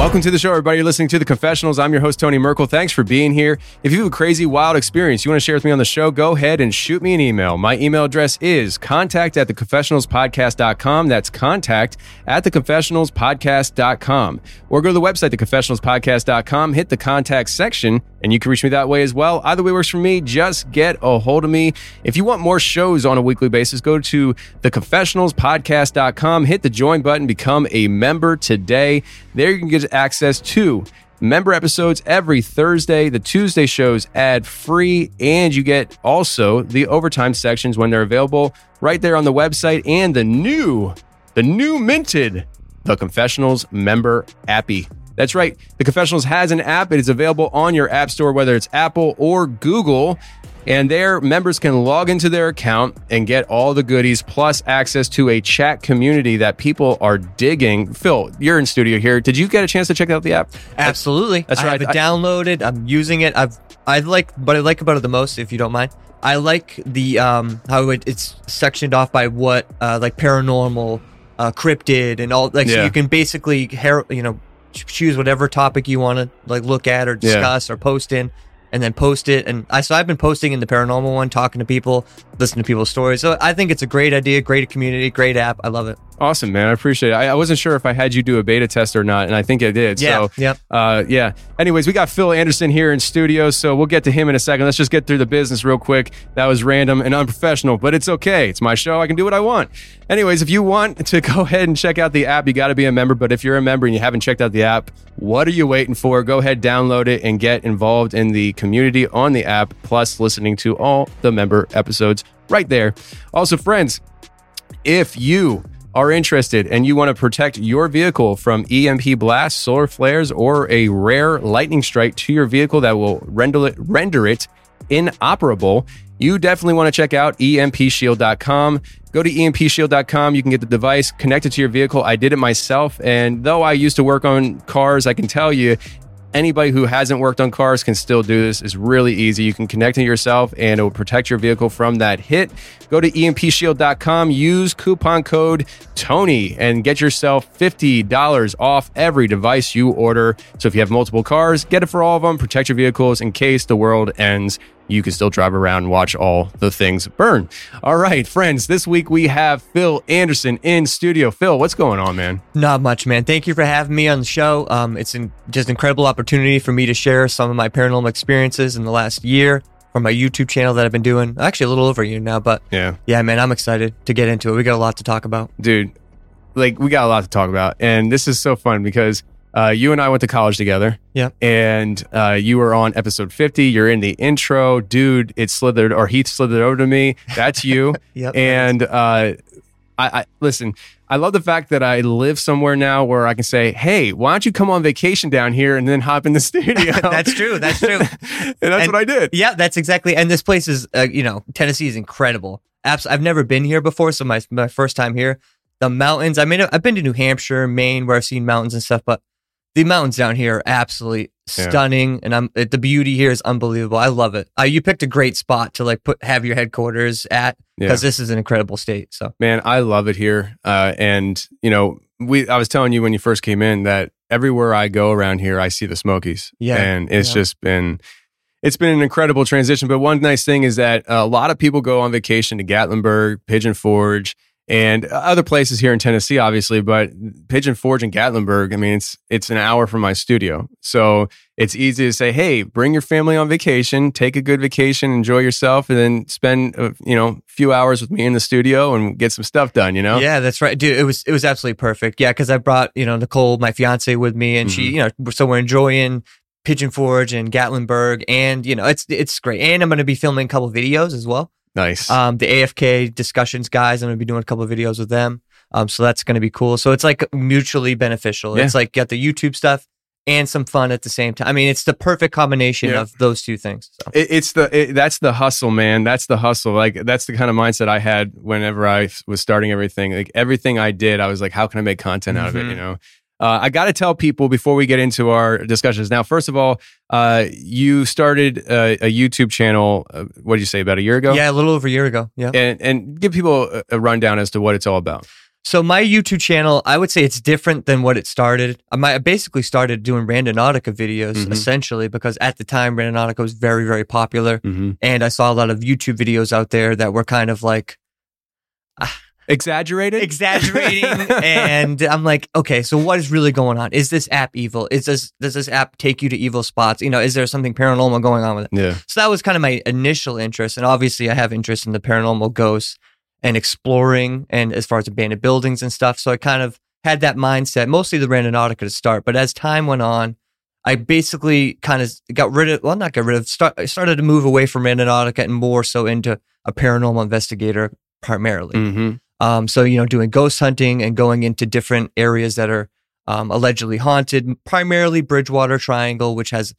Welcome to the show, everybody. You're listening to The Confessionals. I'm your host, Tony Merkel. Thanks for being here. If you have a crazy, wild experience you want to share with me on the show, go ahead and shoot me an email. My email address is contact at theconfessionalspodcast.com. That's contact at theconfessionalspodcast.com. Or go to the website, theconfessionalspodcast.com, hit the contact section, and you can reach me that way as well. Either way works for me. Just get a hold of me. If you want more shows on a weekly basis, go to theconfessionalspodcast.com, hit the join button, become a member today. There you can get access to member episodes every Thursday. The Tuesday shows ad free, and you get also the overtime sections when they're available right there on the website and the new, the new minted The Confessionals member appy. That's right. The Confessionals has an app. It is available on your app store, whether it's Apple or Google. And there, members can log into their account and get all the goodies, plus access to a chat community that people are digging. Phil, you're in studio here. Did you get a chance to check out the app? Absolutely. That's right. I have it I- downloaded. I'm using it. I've I like what I like about it the most, if you don't mind. I like the um how it, it's sectioned off by what uh like paranormal, uh cryptid and all like so you can basically you know choose whatever topic you want to like look at or Yeah. discuss or post in and then post it and I so I've been posting in the paranormal one talking to people, listening to people's stories. So I think it's a great idea, great community, great app. I love it. Awesome, man. I appreciate it. I, I wasn't sure if I had you do a beta test or not, and I think I did. Yeah, So, yep. Uh, yeah. Anyways, we got Phil Anderson here in studio, so we'll get to him in a second. Let's just get through the business real quick. That was random and unprofessional, but it's okay. It's my show. I can do what I want. Anyways, if you want to go ahead and check out the app, you got to be a member. But if you're a member and you haven't checked out the app, what are you waiting for? Go ahead, download it, and get involved in the community on the app, plus listening to all the member episodes right there. Also, friends, if you are interested and you want to protect your vehicle from EMP blasts, solar flares, or a rare lightning strike to your vehicle that will render it, render it inoperable, you definitely want to check out empshield.com. Go to empshield.com. You can get the device connected to your vehicle. I did it myself. And though I used to work on cars, I can tell you anybody who hasn't worked on cars can still do this. It's really easy. You can connect it yourself and it will protect your vehicle from that hit. Go to empshield.com, use coupon code Tony and get yourself $50 off every device you order. So if you have multiple cars, get it for all of them. Protect your vehicles in case the world ends. You can still drive around and watch all the things burn. All right, friends, this week we have Phil Anderson in studio. Phil, what's going on, man? Not much, man. Thank you for having me on the show. Um, it's an, just an incredible opportunity for me to share some of my paranormal experiences in the last year from my YouTube channel that I've been doing. Actually, a little over a year now, but Yeah. yeah, man, I'm excited to get into it. We got a lot to talk about. dude, like we got a lot to talk about, and this is so fun because uh, you and I went to college together. Yeah. And uh, you were on episode 50. You're in the intro. Dude, it slithered, or he slithered over to me. That's you. Yep. And uh, I, I listen, I love the fact that I live somewhere now where I can say, "Hey, why don't you come on vacation down here and then hop in the studio?" That's true. That's true. and that's And- what I did. Yeah, that's exactly. And this place is, uh, you know, Tennessee is incredible. Abs- I've never been here before, so my my first time here. The mountains. I mean, I've been to New Hampshire, Maine, where I've seen mountains and stuff, but the mountains down here are absolutely Yeah. stunning, and I'm the beauty here is unbelievable. I love it. Uh, you picked a great spot to like put have your headquarters at Yeah. because this is an incredible state. So Man, I love it here. Uh, and you know, we I was telling you when you first came in that everywhere I go around here, I see the Smokies. Yeah, and it's yeah. just been. It's been an incredible transition, but one nice thing is that a lot of people go on vacation to Gatlinburg, Pigeon Forge, and other places here in Tennessee, obviously. But Pigeon Forge and Gatlinburg, I mean, it's it's an hour from my studio, so it's easy to say, "Hey, bring your family on vacation, take a good vacation, enjoy yourself, and then spend a, you know a few hours with me in the studio and get some stuff done." You know, Yeah, that's right, dude. It was it was absolutely perfect. Yeah, because I brought you know Nicole, my fiance, with me, and she, Mhm. you know, so we're enjoying Pigeon Forge and Gatlinburg, and you know, it's it's great. And I'm going to be filming a couple videos as well. Nice. Um, the AFK discussions guys, I'm going to be doing a couple of videos with them. Um, so that's going to be cool. So it's like mutually beneficial. Yeah. It's like got the YouTube stuff and some fun at the same time. I mean, it's the perfect combination Yeah. of those two things. So. It, it's the it, that's the hustle, man. That's the hustle. Like that's the kind of mindset I had whenever I was starting everything. Like everything I did, I was like, how can I make content out of it? Mhm. You know. Uh, I got to tell people before we get into our discussions. Now, first of all, uh, you started a, a YouTube channel. Uh, what did you say about a year ago? Yeah, a little over a year ago. Yeah. And and give people a, a rundown as to what it's all about. So my YouTube channel, I would say it's different than what it started. I basically started doing Randonautica videos Mhm. essentially because at the time Randonautica was very very popular, Mm-hmm. and I saw a lot of YouTube videos out there that were kind of like Exaggerated. exaggerating, and I'm like, okay, so what is really going on? Is this app evil? Is this does this app take you to evil spots? You know, is there something paranormal going on with it? yeah. So that was kind of my initial interest. And obviously, I have interest in the paranormal ghosts and exploring and as far as abandoned buildings and stuff. So I kind of had that mindset, mostly the Randonautica to start. But as time went on, I basically kind of got rid of, well, not got rid of, start, started to move away from Randonautica and more so into a paranormal investigator primarily. Mm-hmm. Um, so, you know, doing ghost hunting and going into different areas that are um, allegedly haunted, primarily Bridgewater Triangle, which has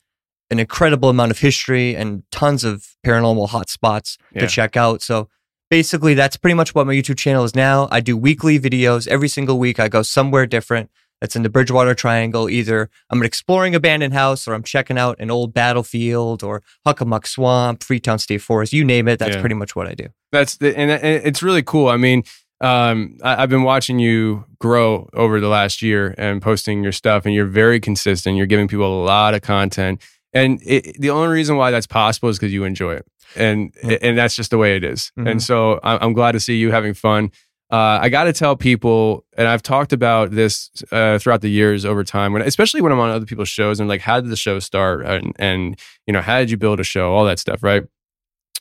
an incredible amount of history and tons of paranormal hotspots Yeah. to check out. So, basically, that's pretty much what my YouTube channel is now. I do weekly videos every single week. I go somewhere different. That's in the Bridgewater Triangle. Either I'm exploring abandoned house or I'm checking out an old battlefield or Hockomock Swamp, Freetown State Forest, you name it. That's Yeah. pretty much what I do. That's the, and, and it's really cool. I mean, um, I, I've been watching you grow over the last year and posting your stuff, and you're very consistent. You're giving people a lot of content, and it, the only reason why that's possible is because you enjoy it, and and that's just the way it is. Mhm. And so I'm glad to see you having fun. Uh, I got to tell people, and I've talked about this uh, throughout the years over time, when, especially when I'm on other people's shows, and like, how did the show start, and, and you know, how did you build a show, all that stuff, right?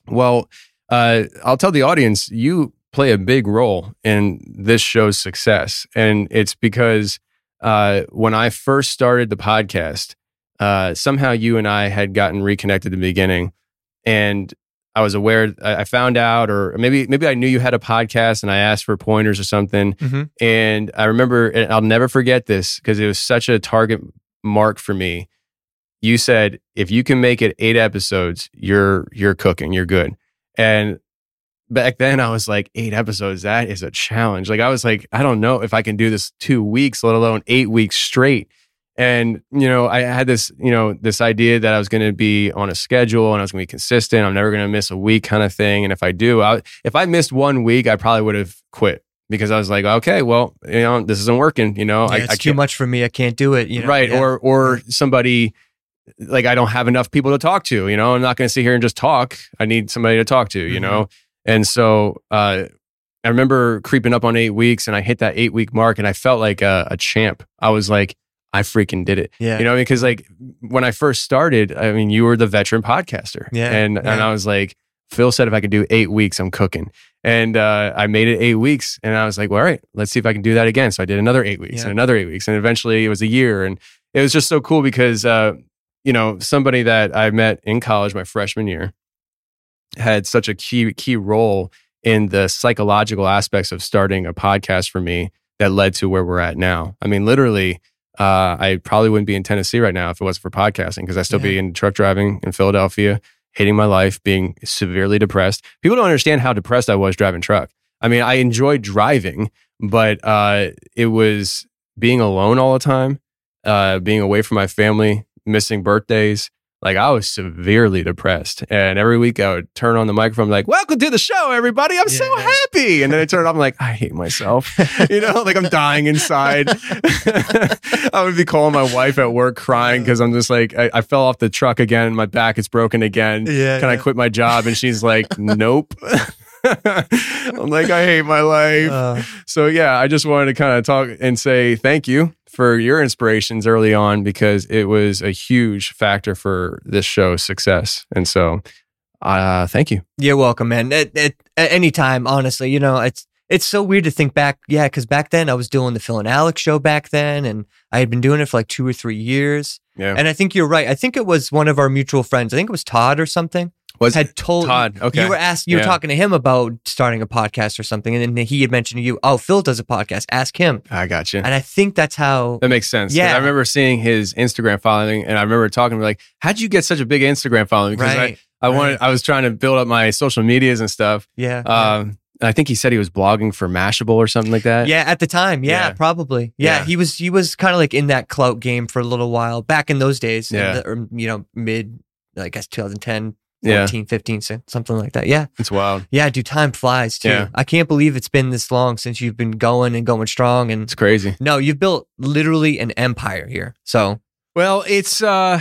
Well, uh, I'll tell the audience you play a big role in this show's success. And it's because uh, when I first started the podcast, uh, somehow you and I had gotten reconnected in the beginning. And I was aware, I found out, or maybe maybe I knew you had a podcast and I asked for pointers or something. Mhm. And I remember, and I'll never forget this because it was such a target mark for me. You said, if you can make it eight episodes, you're you're cooking, you're good. And back then I was like, eight episodes, that is a challenge. Like I was like, I don't know if I can do this two weeks, let alone eight weeks straight. And, you know, I had this, you know, this idea that I was going to be on a schedule and I was going to be consistent. I'm never going to miss a week kind of thing. And if I do, I, if I missed one week, I probably would have quit because I was like, okay, well, you know, this isn't working. You know, Yeah, I, it's I too much for me. I can't do it. You know? right. Yeah. Or, or somebody like I don't have enough people to talk to, you know, I'm not going to sit here and just talk. I need somebody to talk to, you Mhm. know? And so, uh, I remember creeping up on eight weeks and I hit that eight week mark and I felt like a, a champ. I was like, I freaking did it. yeah. You know, because like when I first started, I mean, you were the veteran podcaster. Yeah, And and. I was like, Phil said if I could do eight weeks, I'm cooking. And uh, I made it eight weeks. And I was like, well, all right, let's see if I can do that again. So I did another eight weeks Yeah. and another eight weeks. And eventually it was a year. And it was just so cool because uh, you know, somebody that I met in college my freshman year had such a key key role in the psychological aspects of starting a podcast for me that led to where we're at now. I mean, literally, uh, I probably wouldn't be in Tennessee right now if it wasn't for podcasting because I'd still be in truck driving in Philadelphia, hating my life, being severely depressed. People don't understand how depressed I was driving truck. I mean, I enjoyed driving, but uh, it was being alone all the time, uh, being away from my family, missing birthdays. Like I was severely depressed, and every week I would turn on the microphone, like "Welcome to the show, everybody! I'm so Yeah. happy," and then I turn it off. I'm like, I hate myself, you know, like I'm dying inside. I would be calling my wife at work crying because I'm just like, I, I fell off the truck again. My back is broken again. Yeah, Can I quit my job? And she's like, Nope. I'm like, I hate my life. Uh, So yeah, I just wanted to kind of talk and say thank you for your inspirations early on because it was a huge factor for this show's success. And so, uh, thank you. You're welcome, man. At, at, at any time, honestly, you know, it's it's so weird to think back. Yeah, because back then I was doing the Phil and Alex show back then, and I had been doing it for like two or three years. Yeah. And I think you're right. I think it was one of our mutual friends. I think it was Todd or something. Was had told Todd? Okay. You were asked. You were talking to him about starting a podcast or something, and then he had mentioned to you, "Oh, Phil does a podcast. Ask him." I got you. And I think that's how. That makes sense. Yeah. I remember seeing his Instagram following, and I remember talking to him like, "How'd you get such a big Instagram following?" Because Right. I, I right. wanted, I was trying to build up my social medias and stuff. Yeah. yeah. Um, and I think he said he was blogging for Mashable or something like that. Yeah, at the time, yeah, Yeah. probably. Yeah, Yeah. he was he was kind of like in that clout game for a little while back in those days. in Yeah. the- or, you know, mid, I guess 2010, Yeah. 14, 15, something like that. Yeah, It's wild. yeah, dude, time flies too. Yeah. I can't believe it's been this long since you've been going and going strong. And It's crazy. no, you've built literally an empire here. So Well, it's uh,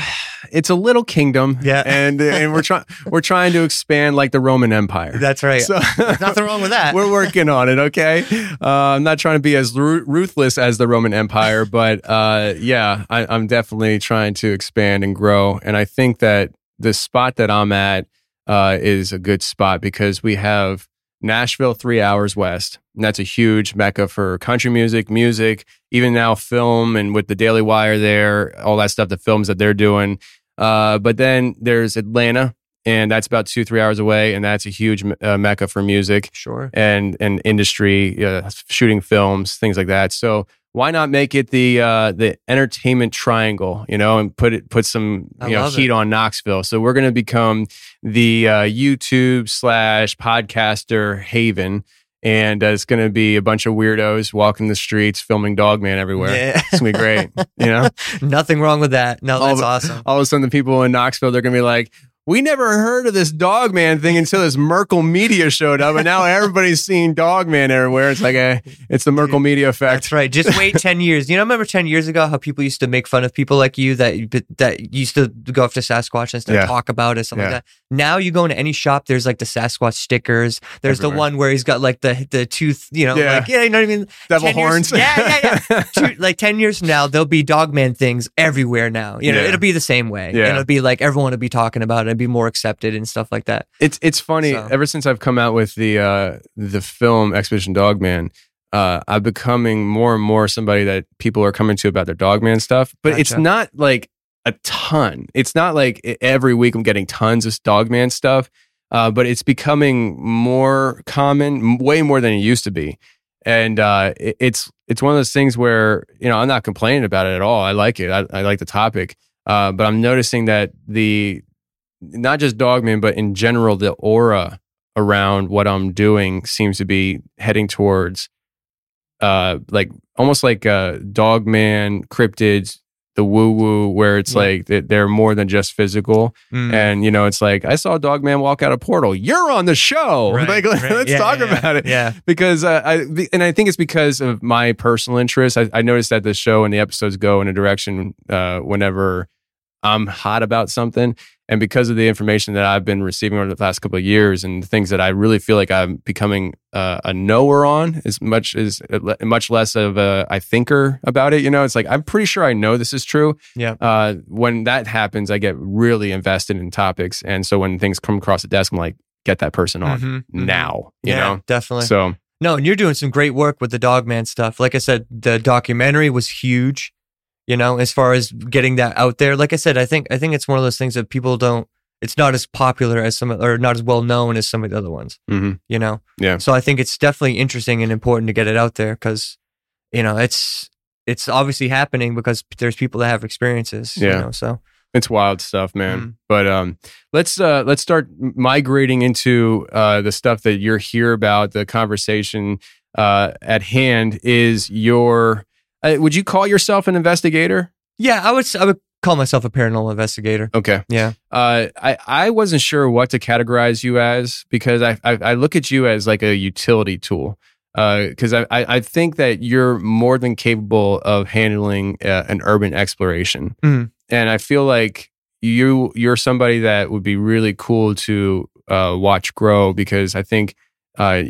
it's a little kingdom. Yeah. and and we're trying we're trying to expand like the Roman Empire. that's right. So Nothing wrong with that. We're working on it, okay? Uh, I'm not trying to be as ru- ruthless as the Roman Empire, but uh, yeah, I, I'm definitely trying to expand and grow. And I think that the spot that I'm at uh, is a good spot because we have Nashville three hours west. And that's a huge mecca for country music, music, even now film, and with the Daily Wire there, all that stuff, the films that they're doing. Uh, but then there's Atlanta, and that's about two, three hours away, and that's a huge uh, mecca for music sure. and and industry, uh, shooting films, things like that. So why not make it the uh, the entertainment triangle, you know, and put it put some I you know heat it. on Knoxville. So we're going to become the uh, YouTube slash podcaster haven. And uh, it's going to be a bunch of weirdos walking the streets, filming Dogman everywhere. Yeah. It's going to be great. You know, Nothing wrong with that. No, All that's the- awesome. all of a sudden the people in Knoxville they're gonna be like, we never heard of this Dogman thing until this Merkel Media showed up, and now everybody's seeing Dogman everywhere. It's like a, it's the Merkel Media effect. That's right. Just wait ten years. You know, remember ten years ago how people used to make fun of people like you that that used to go after Sasquatch and stuff, Yeah. talk about it, something Yeah. like that. Now you go into any shop, there's like the Sasquatch stickers. There's the one where he's got like the the tooth, you know, Yeah. like yeah, you know what I mean. Devil 10 years- horns. yeah, yeah, yeah. Two, like ten years from now, there'll be Dogman things everywhere. Now, you know, it'll be the same way. Yeah. And it'll be like everyone will be talking about it be more accepted and stuff like that. It's it's funny. So- Ever since I've come out with the uh, the film Expedition Dogman, uh, I'm becoming more and more somebody that people are coming to about their Dogman stuff. But it's not like a ton. It's not like every week I'm getting tons of Dogman stuff. Uh, but it's becoming more common, way more than it used to be. And uh, it- it's it's one of those things where you know I'm not complaining about it at all. I like it. I, I like the topic. Uh, but I'm noticing that the not just Dogman, but in general, the aura around what I'm doing seems to be heading towards uh like almost like uh Dogman cryptids, the woo woo, where it's Yeah. like they- they're more than just physical. Mm. And you know, it's like I saw Dogman walk out a portal. You're on the show. Right, like, right. let's Yeah, talk yeah. about it Yeah. because uh, I and I think it's because of my personal interest. I, I noticed that the show and the episodes go in a direction uh, whenever I'm hot about something, and because of the information that I've been receiving over the past couple of years and the things that I really feel like I'm becoming uh, a knower on, as much as much less of a I thinker about it. You know, it's like I'm pretty sure I know this is true. Yeah. Uh, when that happens, I get really invested in topics, and so when things come across the desk, I'm like, get that person on Mhm, mhm. now. You yeah, know. definitely. So No, and you're doing some great work with the Dogman stuff. Like I said, the documentary was huge. You know, as far as getting that out there. Like I said, I think I think it's one of those things that people don't. It's not as popular as some, or not as well known as some of the other ones. mhm. You know. Yeah. So I think it's definitely interesting and important to get it out there because you know, it's it's obviously happening because there's people that have experiences. you Yeah. know, so It's wild stuff, man. Mhm. But um, let's uh, let's start migrating into uh, the stuff that you're here about. The conversation uh, at hand is your. Uh, would you call yourself an investigator? yeah, I would I would call myself a paranormal investigator. Okay. Yeah. Uh, I I wasn't sure what to categorize you as because I I, I look at you as like a utility tool. Because I, I I think that you're more than capable of handling uh, an urban exploration, Mhm. and I feel like you you're somebody that would be really cool to uh, watch grow because I think uh,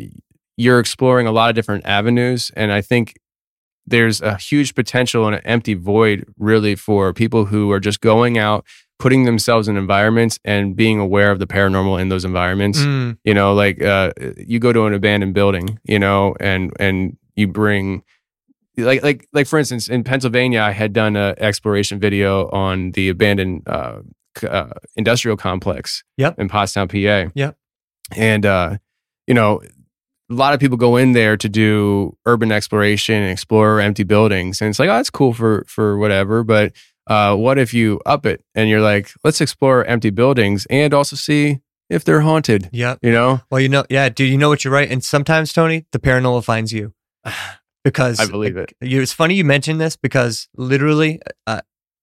you're exploring a lot of different avenues, and I think there's a huge potential and an empty void really for people who are just going out putting themselves in environments and being aware of the paranormal in those environments Mm, you know like uh, you go to an abandoned building you know and and you bring like like like for instance in pennsylvania i had done an exploration video on the abandoned uh, uh, industrial complex Yep. in pottstown pa Yep. and uh you know a lot of people go in there to do urban exploration and explore empty buildings and it's like oh that's cool for for whatever but uh what if you up it and you're like let's explore empty buildings and also see if they're haunted Yep. you know Well, you know, yeah, dude, you know what you're right. And sometimes, Tony, the paranormal finds you because I believe it. You, it's funny you mentioned this because literally, uh,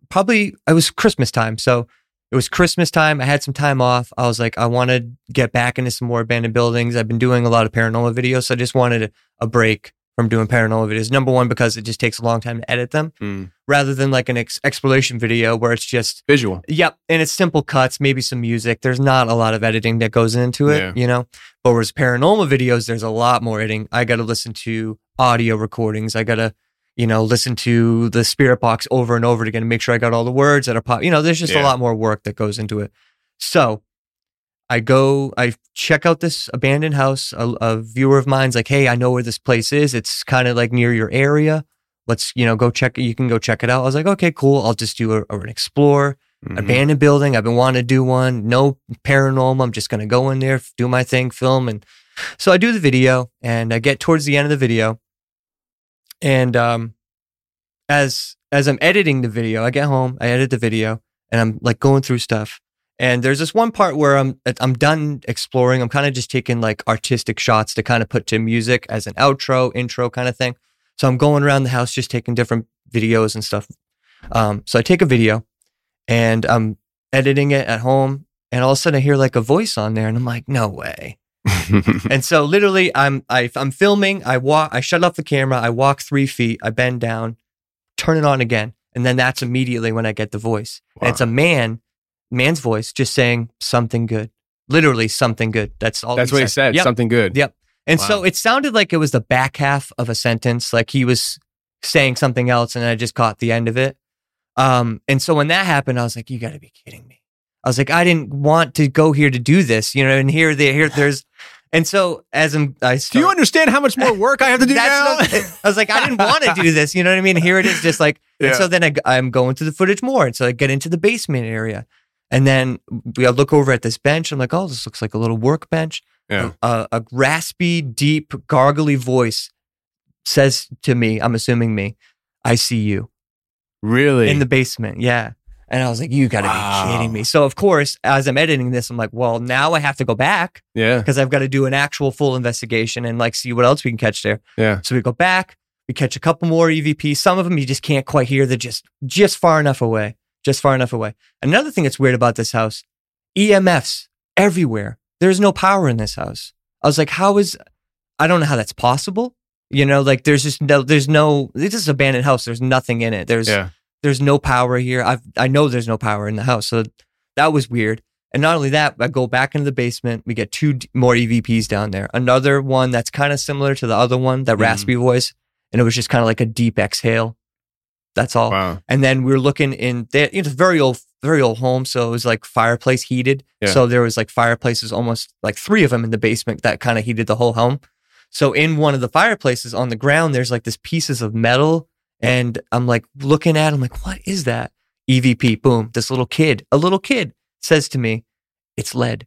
probably it was Christmas time. So it was Christmas time. I had some time off. I was like, I want to get back into some more abandoned buildings. I've been doing a lot of paranormal videos, so I just wanted a, break from doing paranormal videos. Number one, because it just takes a long time to edit them, Mm. rather than like an ex- exploration video where it's just visual Yep, and it's simple cuts, maybe some music. There's not a lot of editing that goes into it, Yeah. you know. But whereas paranormal videos, there's a lot more editing. I got to listen to audio recordings. I got to, you know, listen to the spirit box over and over again to make sure I got all the words that are pop. You know, there's just a lot more work that goes into it. So I go, I check out this abandoned house. A, a viewer of mine's like, "Hey, I know where this place is. It's kind of like near your area. Let's, you know, go check it. You can go check it out." I was like, "Okay, cool. I'll just do a, an explore." Mhm. abandoned building. I've been wanting to do one. No paranormal. I'm just going to go in there, do my thing, film. And so I do the video and I get towards the end of the video. And um, as, as I'm editing the video, I get home, I edit the video and I'm like going through stuff. And there's this one part where I'm, I'm done exploring. I'm kind of just taking like artistic shots to kind of put to music as an outro, intro kind of thing. So I'm going around the house, just taking different videos and stuff. Um, so I take a video and I'm editing it at home, and all of a sudden I hear like a voice on there, and I'm like, no way. and so literally, I'm I, I'm filming. I walk. I shut off the camera. I walk three feet. I bend down, turn it on again, and then that's immediately when I get the voice. And it's a man, man's voice, just saying something good. Literally something good. That's all. That's what he said. Yep. Something good. Yep. And so it sounded like it was the back half of a sentence, like he was saying something else, and I just caught the end of it. Um, and so when that happened, I was like, "You got to be kidding me!" I was like, "I didn't want to go here to do this, you know." And here, there, here, there's, and so as I'm, I Do you understand how much more work I have to do now? I was like, I didn't want to do this. You know what I mean? Here it is, just like. And so then I, am going to the footage more, and so I get into the basement area, and then we I look over at this bench. I'm like, oh, this looks like a little workbench. Yeah. A, a raspy, deep, gargly voice says to me, I'm assuming me, I see you really? in the basement. Yeah. And I was like, you got to Wow. be kidding me. So, of course, as I'm editing this, I'm like, well, now I have to go back yeah. because I've got to do an actual full investigation and like see what else we can catch there. Yeah. So we go back, we catch a couple more EVPs. Some of them you just can't quite hear. They're just just far enough away, just far enough away. Another thing that's weird about this house, EMFs everywhere. There's no power in this house. I was like, how is? I don't know how that's possible. You know, like there's just no, there's no. This is abandoned house. There's nothing in it. There's Yeah. There's no power here. I've I know there's no power in the house, so that was weird. And not only that, I go back into the basement. We get two more EVPs down there. Another one that's kind of similar to the other one, that Mhm. raspy voice, and it was just kind of like a deep exhale. That's all. Wow. And then we were looking in. They, it's a very old, very old home, so it was like fireplace heated. Yeah. So there was like fireplaces, almost like three of them in the basement that kind of heated the whole home. So in one of the fireplaces on the ground, there's like this pieces of metal, and I'm like looking at, I'm like, what is that? EVP, boom. This little kid, a little kid, says to me, "It's lead."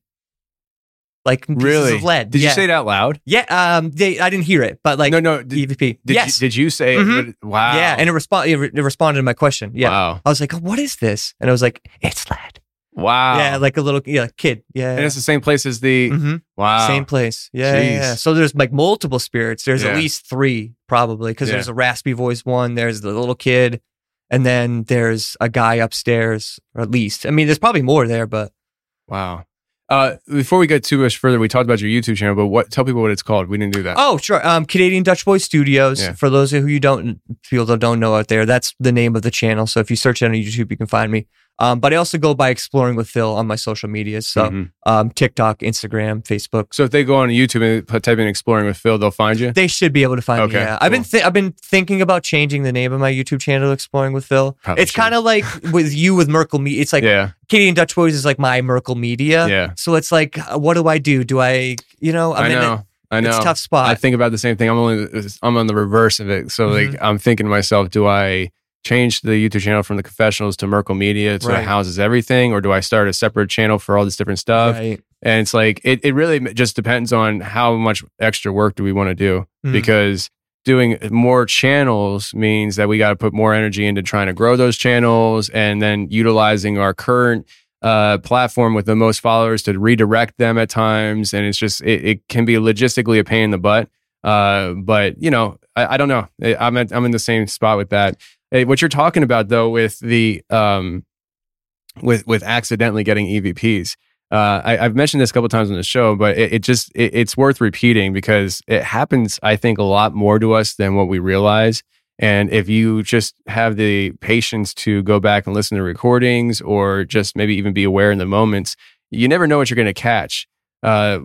like Really? lead. Did yeah. you say it out loud? Yeah, um, they I didn't hear it, but like no, no. Did, EVP. did yes, you, did you say Mhm. it? Wow. yeah, and it respond it, re- it responded to my question. Yeah, Wow. I was like, oh, what is this? And I was like, it's lead. Wow. Yeah, like a little yeah kid. Yeah, and it's the same place as the. hmm Wow. same place. Yeah, yeah, yeah. So there's like multiple spirits. There's Yeah. at least three probably because Yeah. there's a raspy voice one. There's the little kid, and then there's a guy upstairs, or at least. I mean, there's probably more there, but Wow. Uh, before we get too much further, we talked about your YouTube channel, but what? Tell people what it's called. We didn't do that. Oh, sure. Um, Canadian Dutch Boy Studios. Yeah. For those who you don't people that don't know out there, that's the name of the channel. So if you search it on YouTube, you can find me. Um, but I also go by exploring with Phil on my social medias. So Mhm. um, TikTok, Instagram, Facebook. So if they go on YouTube and type in "exploring with Phil," they'll find you. They should be able to find Okay, me. Yeah. I've been th- I've been thinking about changing the name of my YouTube channel, Exploring with Phil. Probably it's kind of like with you with Merkel Media. It's like yeah. Canadian Dutch Boys is like my Merkel Media. Yeah. So it's like, uh, what do I do? Do I, you know, I I'm in a- know. I know. It's a tough spot. I think about the same thing. I'm only I'm on the reverse of it. So like Mm-hmm. I'm thinking to myself, do I change the YouTube channel from the confessionals to Merkel Media so Right. houses everything, or do I start a separate channel for all this different stuff? Right. And it's like it, it really just depends on how much extra work do we want to do Mm. because doing more channels means that we got to put more energy into trying to grow those channels and then utilizing our current uh, platform with the most followers to redirect them at times. And it's just, it, it can be logistically a pain in the butt. Uh, but you know, I, I don't know. I'm at, I'm in the same spot with that. Eh, what you're talking about though, with the, um, with, with accidentally getting EVPs, uh, I, I've mentioned this a couple times on the show, but it, it just it, it's worth repeating because it happens. I think a lot more to us than what we realize. And if you just have the patience to go back and listen to recordings, or just maybe even be aware in the moments, you never know what you're going to catch. Uh,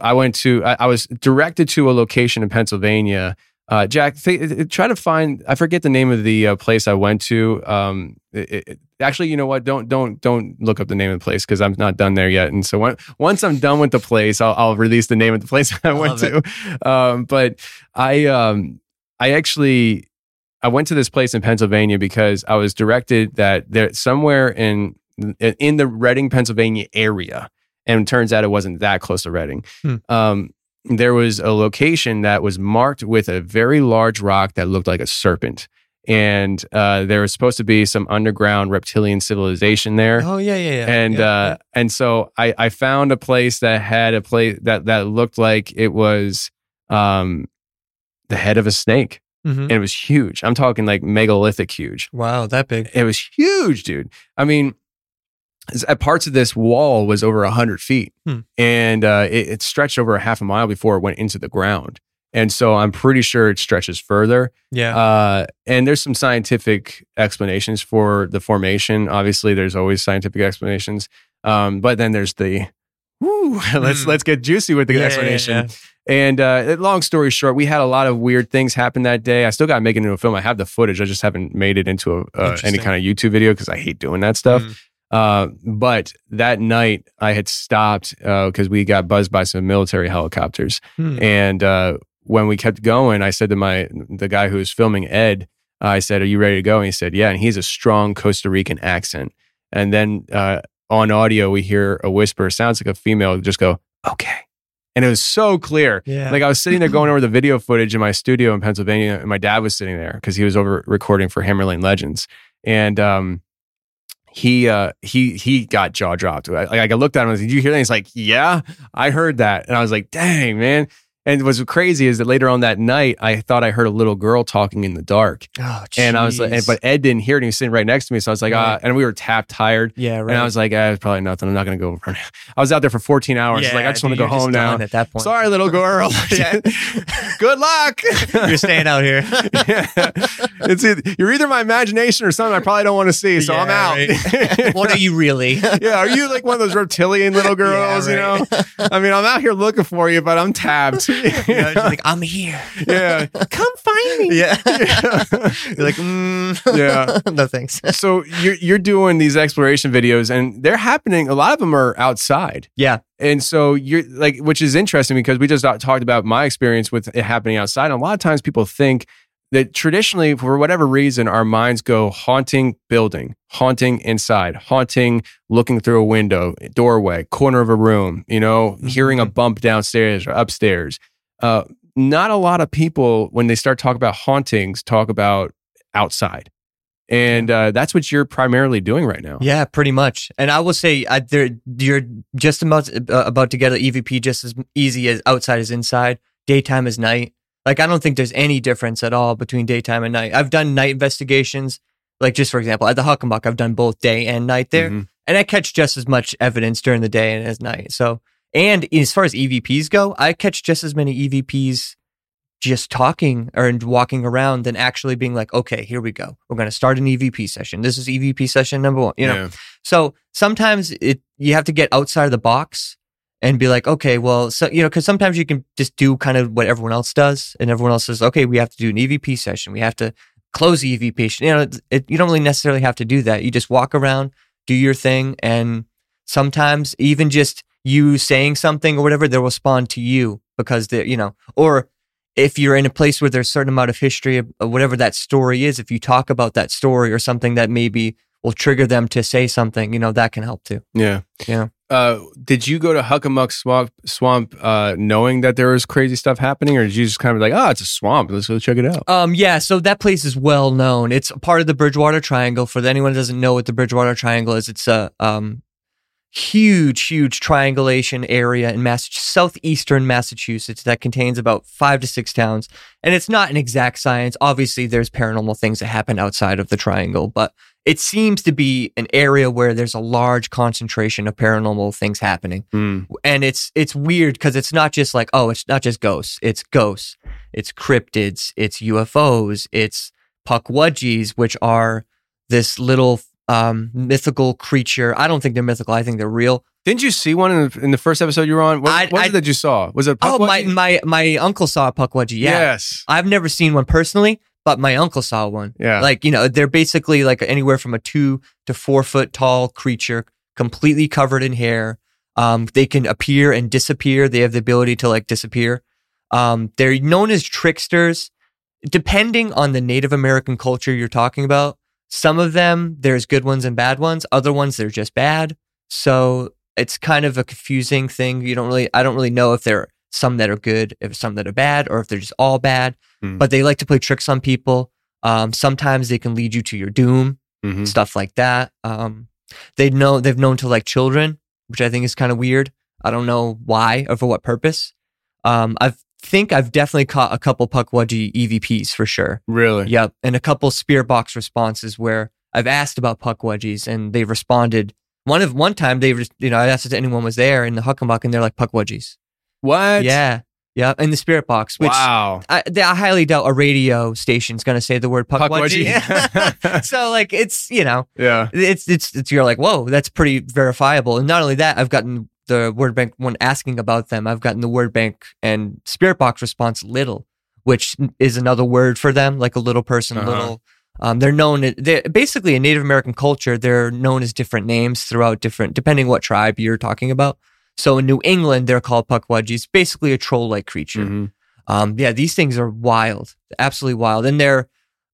I went to I, I was directed to a location in Pennsylvania. Uh, Jack, th- try to find. I forget the name of the uh, place I went to. Um, it, it- actually, you know what? Don't don't don't look up the name of the place because I'm not done there yet. And so when, once I'm done with the place, I'll, I'll release the name of the place I went to. Um, but I um, I actually I went to this place in Pennsylvania because I was directed that there somewhere in in the Reading, Pennsylvania area, and it turns out it wasn't that close to Reading. Hmm. Um, there was a location that was marked with a very large rock that looked like a serpent. And uh, there was supposed to be some underground reptilian civilization there Oh yeah, yeah, yeah. and yeah, uh and so I I found a place that had a place that that looked like it was um the head of a snake yeah. Mhm. and it was huge. I'm talking like megalithic huge. Wow, that big. It was huge, dude. I mean, at parts of this wall was over hundred feet, Hmm. and uh, it, it stretched over a half a mile before it went into the ground. And so I'm pretty sure it stretches further. Yeah. Uh, and there's some scientific explanations for the formation. Obviously, there's always scientific explanations. Um, but then there's the woo, let's Mm. let's get juicy with the Yeah, yeah, explanation. yeah. And uh, long story short, we had a lot of weird things happen that day. I still got to make it into a film. I have the footage. I just haven't made it into a, uh, any kind of YouTube video because I hate doing that stuff. Mm. Uh, but that night I had stopped because we got buzzed by some military helicopters. Hmm. And uh, when we kept going, I said to my the guy who was filming Ed, I said, "Are you ready to go?" And he said, "Yeah." And he has a strong Costa Rican accent. And then uh, on audio, we hear a whisper. Sounds like a female. Just go, "Okay." And it was so clear. Yeah. Like I was sitting there going over the video footage in my studio in Pennsylvania, and my dad was sitting there because he was over recording for Hammerlane Legends. And um, he uh, he he got jaw dropped. Like I looked at him, and I was like, "Did you hear that?" He's like, "Yeah, I heard that." And I was like, "Dang, man." And what's crazy is that later on that night, I thought I heard a little girl talking in the dark, oh, and I was like, jeez. but Ed didn't hear it. And he was sitting right next to me, so I was like, ah, and we were tap tired. yeah, right. And I was like, eh, it's probably nothing. I'm not going to go. run. I was out there for 14 hours. Yeah, like, I just want to go home now. At that point, Sorry, little girl. Yeah. Good luck. you're staying out here. yeah. It's either, you're either my imagination or something I probably don't want to see. So I'm out. right. what are you really? yeah. Are you like one of those reptilian little girls? Yeah, You know. I mean, I'm out here looking for you, but I'm tabbed. You know, like I'm here. yeah. Come find me. Yeah. Yeah. You're like, mm. Yeah. no thanks. so you're you're doing these exploration videos, and they're happening. A lot of them are outside. Yeah. And so you're like, which is interesting because we just talked about my experience with it happening outside. And a lot of times people think that traditionally, for whatever reason, our minds go haunting building, haunting inside, haunting looking through a window, doorway, corner of a room, you know, hearing a bump downstairs or upstairs. Uh, not a lot of people, when they start talking about hauntings, talk about outside. And uh, that's what you're primarily doing right now. Yeah, pretty much. And I will say, I, there, you're just about uh, about to get an EVP just as easy as outside as inside. Daytime is night. Like I don't think there's any difference at all between daytime and night. I've done night investigations. Like just for example, at the Hockomock, I've done both day and night there, Mhm. and I catch just as much evidence during the day and as night. So, and as far as EVPs go, I catch just as many EVPs just talking or walking around than actually being like, okay, here we go. We're going to start an EVP session. This is EVP session number one. You know, Yeah. so sometimes it you have to get outside of the box and be like, okay, well, so you know, because sometimes you can just do kind of what everyone else does, and everyone else says, okay, we have to do an EVP session. We have to close the EVP. session. You know, it, it, you don't really necessarily have to do that. You just walk around, do your thing, and sometimes even just you saying something or whatever, they'll respond to you because they, you know, or if you're in a place where there's a certain amount of history of of whatever that story is, if you talk about that story or something that maybe will trigger them to say something, you know, that can help too. Yeah. Yeah. Uh, did you go to Hockomock Swamp, swamp uh, knowing that there was crazy stuff happening, or did you just kind of like, oh, it's a swamp, let's go check it out? Um, yeah, so that place is well known. It's part of the Bridgewater Triangle. For anyone who doesn't know what the Bridgewater Triangle is, it's a um, huge, huge triangulation area in southeastern Massachusetts that contains about five to six towns. And it's not an exact science. Obviously, there's paranormal things that happen outside of the triangle, but it seems to be an area where there's a large concentration of paranormal things happening Mm. and it's it's weird because it's not just like oh it's not just ghosts it's ghosts it's cryptids it's ufos it's puckwudgies which are this little um mythical creature i don't think they're mythical i think they're real Didn't you see one in the, in the first episode you were on? What, I- what was I- it that you saw? Was it? oh my my my uncle saw a puckwudgie yeah Yes. i've never seen one personally but my uncle saw one. Yeah. like you know they're basically like anywhere from a two to four foot tall creature completely covered in hair. Um, they can appear and disappear. They have the ability to like disappear. Um, they're known as tricksters. Depending on the native american culture you're talking about some of them there's good ones and bad ones. Other ones they're just bad. So it's kind of a confusing thing. You don't really i don't really know if there are some that are good if some that are bad or if they're just all bad Hmm. but they like to play tricks on people um, sometimes they can lead you to your doom Mhm. stuff like that. Um, they know they've known to like children, which I think is kind of weird. I don't know why or for what purpose. Um, I think I've definitely caught a couple Puckwudgie EVPs for sure. Really? Yep, and a couple Spirit Box responses where I've asked about Puckwudgies and they've responded. One of one time they, you know, I asked if anyone was there in the Hockomock and they're like Puckwudgies. What? Yeah, yeah, in the Spirit Box, which wow. I, I highly doubt a radio station's going to say the word Puckwudgie. Puckwudgie. so like it's you know yeah. it's it's it's you're like whoa that's pretty verifiable and not only that i've gotten the word bank when asking about them i've gotten the word bank and spirit box response little which is another word for them like a little person Uh-huh. little um, they're known they're basically in native american culture they're known as different names throughout different depending what tribe you're talking about so in new england they're called puckwudgies basically a troll like creature Mhm. um, yeah, these things are wild, absolutely wild, and they're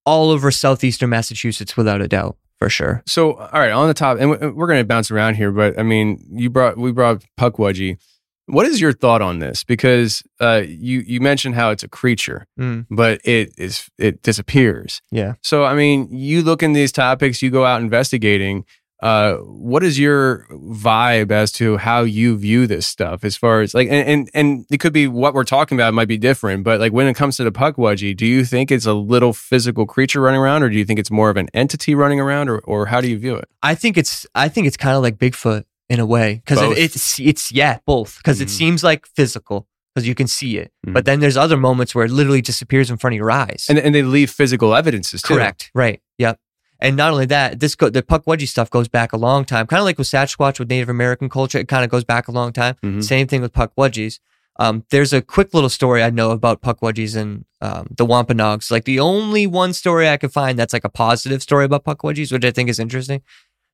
all over southeastern Massachusetts without a doubt, for sure. So, all right, on the top, and we- we're going to bounce around here, but I mean, you brought we brought Puckwudgie. What is your thought on this? Because uh, you you mentioned how it's a creature, Mm. but it is it disappears. Yeah. So, I mean, you look in these topics, you go out investigating. Uh, what is your vibe as to how you view this stuff? As far as like, and and, and it could be what we're talking about might be different, but like when it comes to the Puckwudgie, do you think it's a little physical creature running around, or do you think it's more of an entity running around, or or how do you view it? I think it's I think it's kind of like Bigfoot in a way because Both. it's it's yeah both because it Mhm. seems like physical because you can see it, Mhm. but then there's other moments where it literally disappears in front of your eyes. And and they leave physical evidences too. Correct. Right. Yep. And not only that, this go, the Puckwudgie stuff goes back a long time. Kind of like with Sasquatch with Native American culture, it kind of goes back a long time. Mhm. Same thing with Puckwudgies. Um, there's a quick little story I know about Puckwudgies and um, the Wampanoags. Like the only one story I could find that's like a positive story about Puckwudgies, which I think is interesting.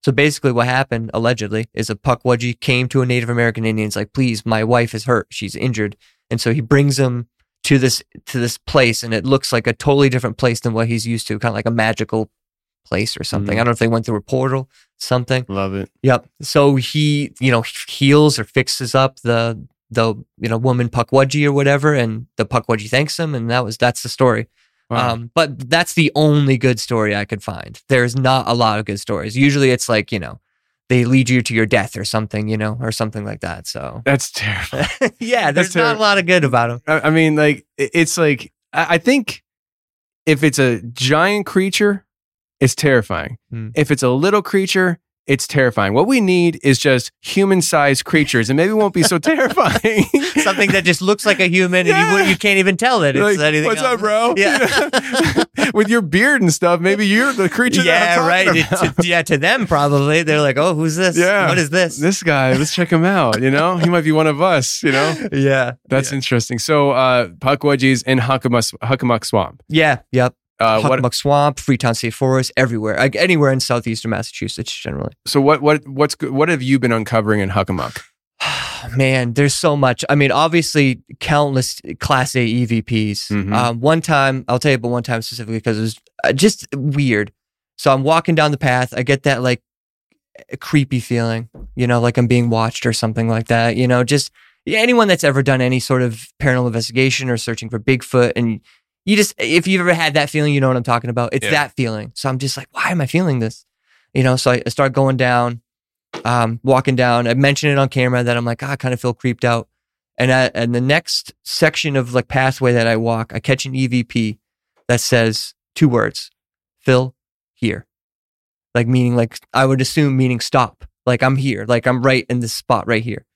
So basically, what happened allegedly is a Puckwudgie came to a Native American Indian. It's like, please, my wife is hurt. She's injured. And so he brings him to this to this place, and it looks like a totally different place than what he's used to, kind of like a magical place or something. Mhm. I don't know if they went through a portal, something. Love it. Yep. So he, you know, heals or fixes up the the you know woman Pukwudgie or whatever, and the Pukwudgie thanks him, and that was that's the story. Wow. Um, but that's the only good story I could find. There's not a lot of good stories. Usually, it's like you know, they lead you to your death or something, you know, or something like that. So That's terrible. yeah, there's That's not terrible. a lot of good about them. I, I mean, like it's like I, I think if it's a giant creature, it's terrifying. Hmm. If it's a little creature, it's terrifying. What we need is just human-sized creatures, and maybe it won't be so terrifying. Something that just looks like a human, and you Yeah. you can't even tell that it's Like, anything. What's else. up, bro? Yeah. With your beard and stuff, maybe you're the creature. yeah, right. It- to, yeah, to them probably they're like, "Oh, who's this? Yeah. what is this?" This guy, let's check him out. You know, he might be one of us. You know, yeah, that's interesting. So, uh, Pukwudgies in Hockomock Swamp. yeah, yep. Uh, what? Hockomock Swamp, Freetown State Forest, everywhere, like anywhere in southeastern Massachusetts, generally. So, what? What? What's? What have you been uncovering in Hockomock? Man, there's so much. I mean, obviously, countless Class A EVPs. Mhm. Um, one time, I'll tell you about one time specifically because it was uh, just weird. So I'm walking down the path. I get that like creepy feeling, you know, like I'm being watched or something like that. You know, just yeah, anyone that's ever done any sort of paranormal investigation or searching for Bigfoot, and you just, if you've ever had that feeling, you know what I'm talking about. It's Yeah. that feeling. So I'm just like, why am I feeling this? You know, so I I start going down, um, walking down. I mentioned it on camera that I'm like, ah, I kind of feel creeped out. And at, and the next section of like pathway that I walk, I catch an EVP that says two words, Phil, here. Like meaning like I would assume meaning stop. Like I'm here. Like I'm right in this spot right here.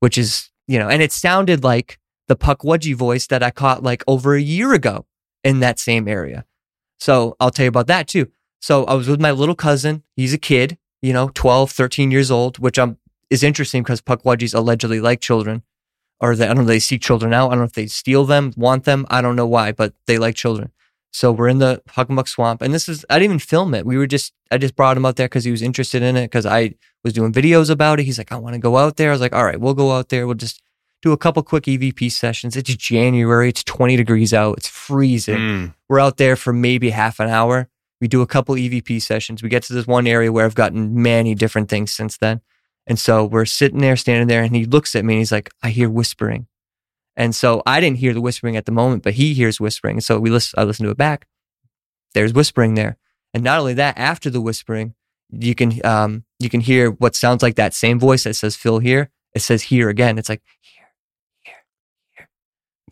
Which is, you know, and it sounded like the Pukwudgie voice that I caught like over a year ago in that same area. So I'll tell you about that too. So I was with my little cousin. He's a kid, you know, 12, 13 years old, which um, is interesting because Pukwudgies allegedly like children. Or they, I don't know, they seek children out. I don't know if they steal them, want them. I don't know why, but they like children. So we're in the Hockomock Swamp. And this is, I didn't even film it. We were just, I just brought him out there because he was interested in it because I was doing videos about it. He's like, I want to go out there. I was like, all right, we'll go out there. We'll just do a couple quick EVP sessions. It's January. It's 20 degrees out. It's freezing. Mm. We're out there for maybe half an hour. We do a couple EVP sessions. We get to this one area where I've gotten many different things since then. And so we're sitting there, standing there, and he looks at me and he's like, I hear whispering. And so I didn't hear the whispering at the moment, but he hears whispering. And so we listen, I listen to it back. There's whispering there. And not only that, after the whispering, you can um, you can hear what sounds like that same voice that says Phil here. It says here again. It's like.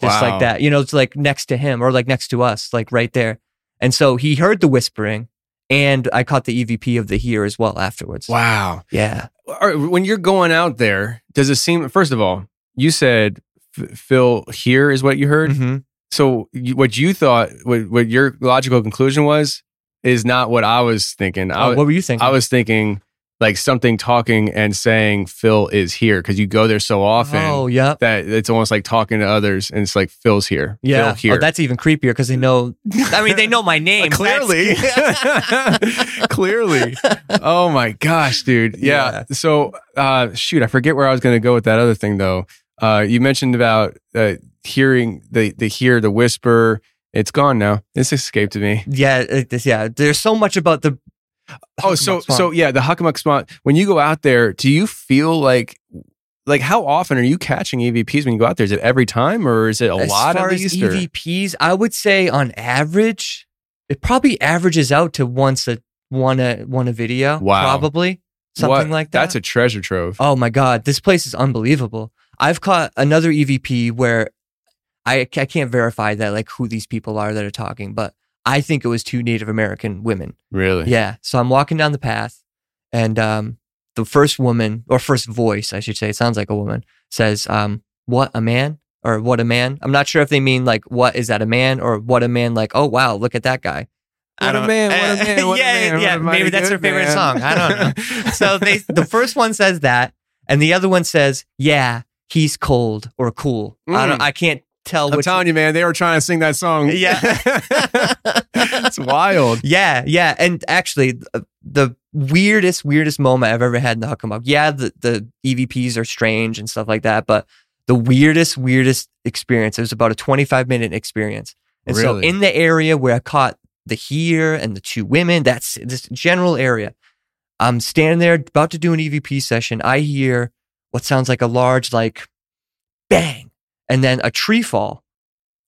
Just Wow. like that. You know, it's like next to him or like next to us, like right there. And so he heard the whispering and I caught the EVP of the here as well afterwards. Wow. Yeah. All right, when you're going out there, does it seem? First of all, you said Phil here is what you heard. hmm So what you thought, what, what your logical conclusion was, is not what I was thinking. I, Oh, what were you thinking? I was thinking like something talking and saying Phil is here because you go there so often Oh, yeah. that it's almost like talking to others and it's like Phil's here. Yeah. Phil here. Oh, that's even creepier because they know, I mean, they know my name. clearly clearly oh my gosh dude yeah, Yeah. so uh shoot i forget where i was going to go with that other thing though uh you mentioned about uh hearing the the hear the whisper it's gone now this escaped to me yeah. it- yeah. There's so much about the. Oh so so yeah the Hockomock spot when you go out there do you feel like like how often are you catching evps when you go out there is it every time or is it a as lot far at as least or- EVPs, I would say on average, it probably averages out to once a one a one a video. Wow. Probably something What? like that. that's a treasure trove Oh my God, this place is unbelievable. I've caught another EVP where I, I can't verify that, like who these people are that are talking, but I think it was two Native American women. really Yeah. So I'm walking down the path and um, the first woman, or first voice, I should say, it sounds like a woman, says, um, What a man? Or what a man? I'm not sure if they mean like, What is that a man? Or what a man, like, Oh, wow, look at that guy. I What a don't- man, what a man, what a yeah, man, what yeah. a mighty Maybe that's her favorite man. song. I don't know. so they the first one says that, and the other one says, "Yeah, he's cold or cool." I don't. Mm. I can't tell I'm telling you, man, they were trying to sing that song. Yeah. it's wild. yeah, yeah, and actually, uh, the weirdest, weirdest moment I've ever had in the Hockomock. Yeah, the the EVPs are strange and stuff like that, but the weirdest, weirdest experience. It was about a 25 minute experience. And so in the area where I caught the here and the two women, that's this general area. I'm standing there about to do an EVP session. I hear what sounds like a large, like bang, and then a tree fall,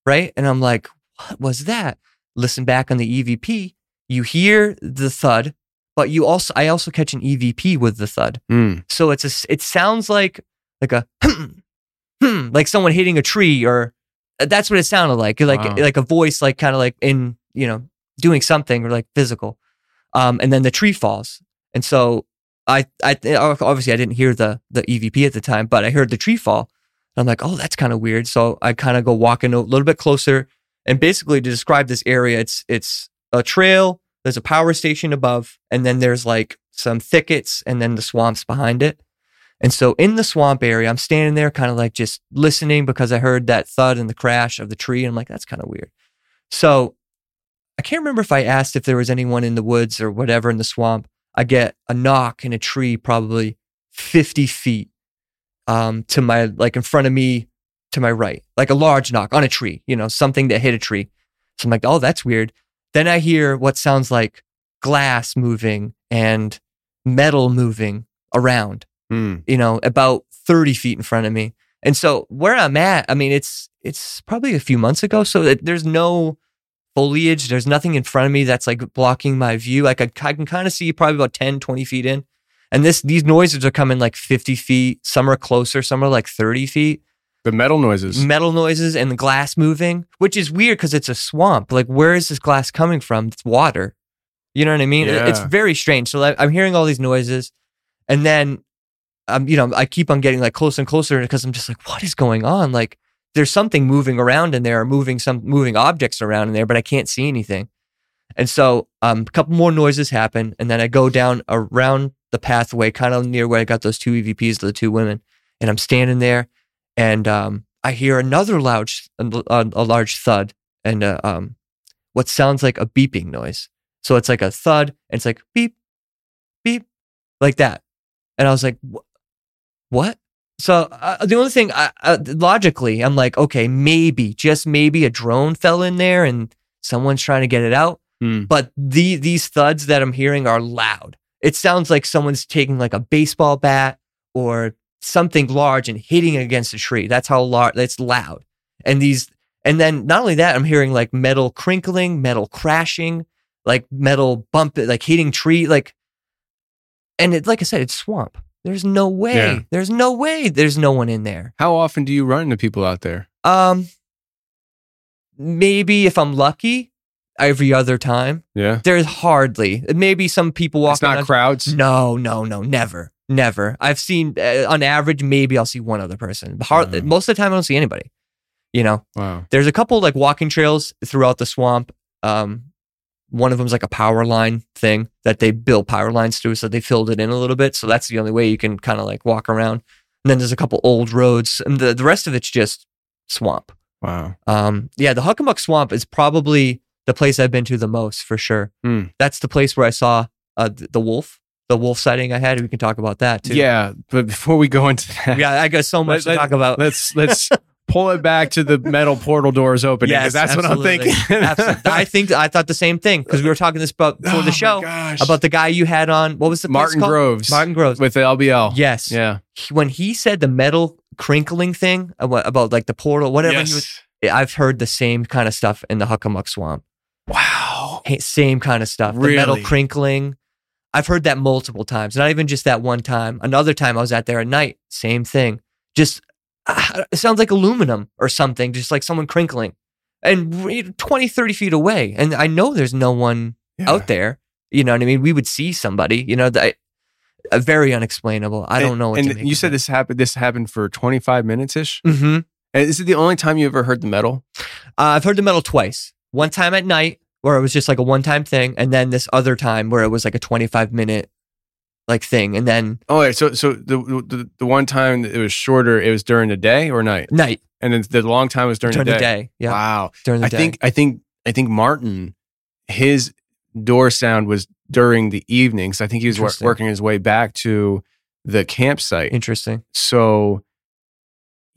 right? And I'm like, what was that? Listen back on the EVP. You hear the thud, but you also, I also catch an EVP with the thud. Mm. So it's a, it sounds like like a hmm, hmm, like someone hitting a tree, or uh, that's what it sounded like, like Wow. like a voice, like kind of like in you know doing something or like physical. Um, and then the tree falls, and so I I obviously I didn't hear the the EVP at the time, but I heard the tree fall. I'm like, oh, that's kind of weird. So I kind of go walking a little bit closer, and basically to describe this area, it's it's a trail. There's a power station above, and then there's like some thickets, and then the swamps behind it. And so in the swamp area, I'm standing there kind of like just listening because I heard that thud and the crash of the tree. And I'm like, that's kind of weird. So I can't remember if I asked if there was anyone in the woods or whatever in the swamp. I get a knock in a tree, probably 50 feet um, to my, like in front of me to my right, like a large knock on a tree, you know, something that hit a tree. So I'm like, oh, that's weird. Then I hear what sounds like glass moving and metal moving around Mm. you know, about 30 feet in front of me. And so where I'm at, I mean, it's it's probably a few months ago, so that there's no foliage, there's nothing in front of me that's like blocking my view. Like I, I can kind of see probably about 10, 20 feet in. And this these noises are coming like 50 feet. Some are closer, some are like 30 feet. The metal noises. Metal noises and the glass moving, which is weird because it's a swamp. Like, where is this glass coming from? It's water. You know what I mean? It- It's very strange. So like, I'm hearing all these noises, and then, um, you know, I keep on getting like closer and closer because I'm just like, what is going on? Like, there's something moving around in there, or moving some moving objects around in there, but I can't see anything. And so, um, a couple more noises happen, and then I go down around the pathway, kind of near where I got those two EVPs to the two women, and I'm standing there, and um, I hear another loud, a, large thud, and uh, um, what sounds like a beeping noise. So it's like a thud, and it's like beep, beep, like that. And I was like, what? So uh, the only thing, I, uh, logically, I'm like, okay, maybe, just maybe, a drone fell in there and someone's trying to get it out. Hmm. But the these thuds that I'm hearing are loud. It sounds like someone's taking like a baseball bat or something large and hitting it against a tree. That's how large. That's loud. And these, and then not only that, I'm hearing like metal crinkling, metal crashing, like metal bump, like hitting tree, like. And it, like I said, it's swamp. There's no way. Yeah. There's no way. There's no one in there. How often do you run into people out there? Um, maybe if I'm lucky, every other time. Yeah. There's hardly. Maybe some people walk. It's not crowds. No, no, no, never, never. I've seen uh, on average, maybe I'll see one other person. Hard, Wow. Most of the time, I don't see anybody. You know, Wow. there's a couple like walking trails throughout the swamp. Um, one of them's like a power line thing that they built power lines through, so they filled it in a little bit. So that's the only way you can kind of like walk around. And then there's a couple old roads, and the, the rest of it's just swamp. Wow. Um, yeah, the Hockomock Swamp is probably the place I've been to the most for sure. Hmm. That's the place where I saw uh, the wolf, the wolf sighting I had. We can talk about that too. Yeah, but before we go into that, yeah, I got so much Let- to talk about. let's let's pull it back to the metal portal doors opening because that's what I'm thinking. Absolutely. I think I thought the same thing because we were talking this about before Oh the show about the guy you had on. What was the Martin? Groves. Martin Groves. with the LBL. yes. Yeah. When he said the metal crinkling thing about, about like the portal, whatever he was, I've heard the same kind of stuff in the Hockomock Swamp. Wow. Same kind of stuff. The metal crinkling. I've heard that multiple times, not even just that one time. Another time I was out there at night, same thing. Just ah, it sounds like aluminum or something, just like someone crinkling. And re- 20, 30 feet away. And I know there's no one Yeah. out there. You know what I mean? We would see somebody, you know, that uh, very unexplainable. I don't know what And to make you said it. this happened. This happened for 25 minutes ish. Mhm. Is it the only time you ever heard the metal? Uh, I've heard the metal twice. One time at night where it was just like a one time thing, and then this other time where it was like a 25 minute like thing. And then Oh, wait, so so the, the the one time it was shorter, it was during the day or night, night and then the long time was during, during the the day. day. Yeah. Wow. During the day. I day. think I think I think Martin, his door sound was during the evenings. I think he was wor- working his way back to the campsite. Interesting. So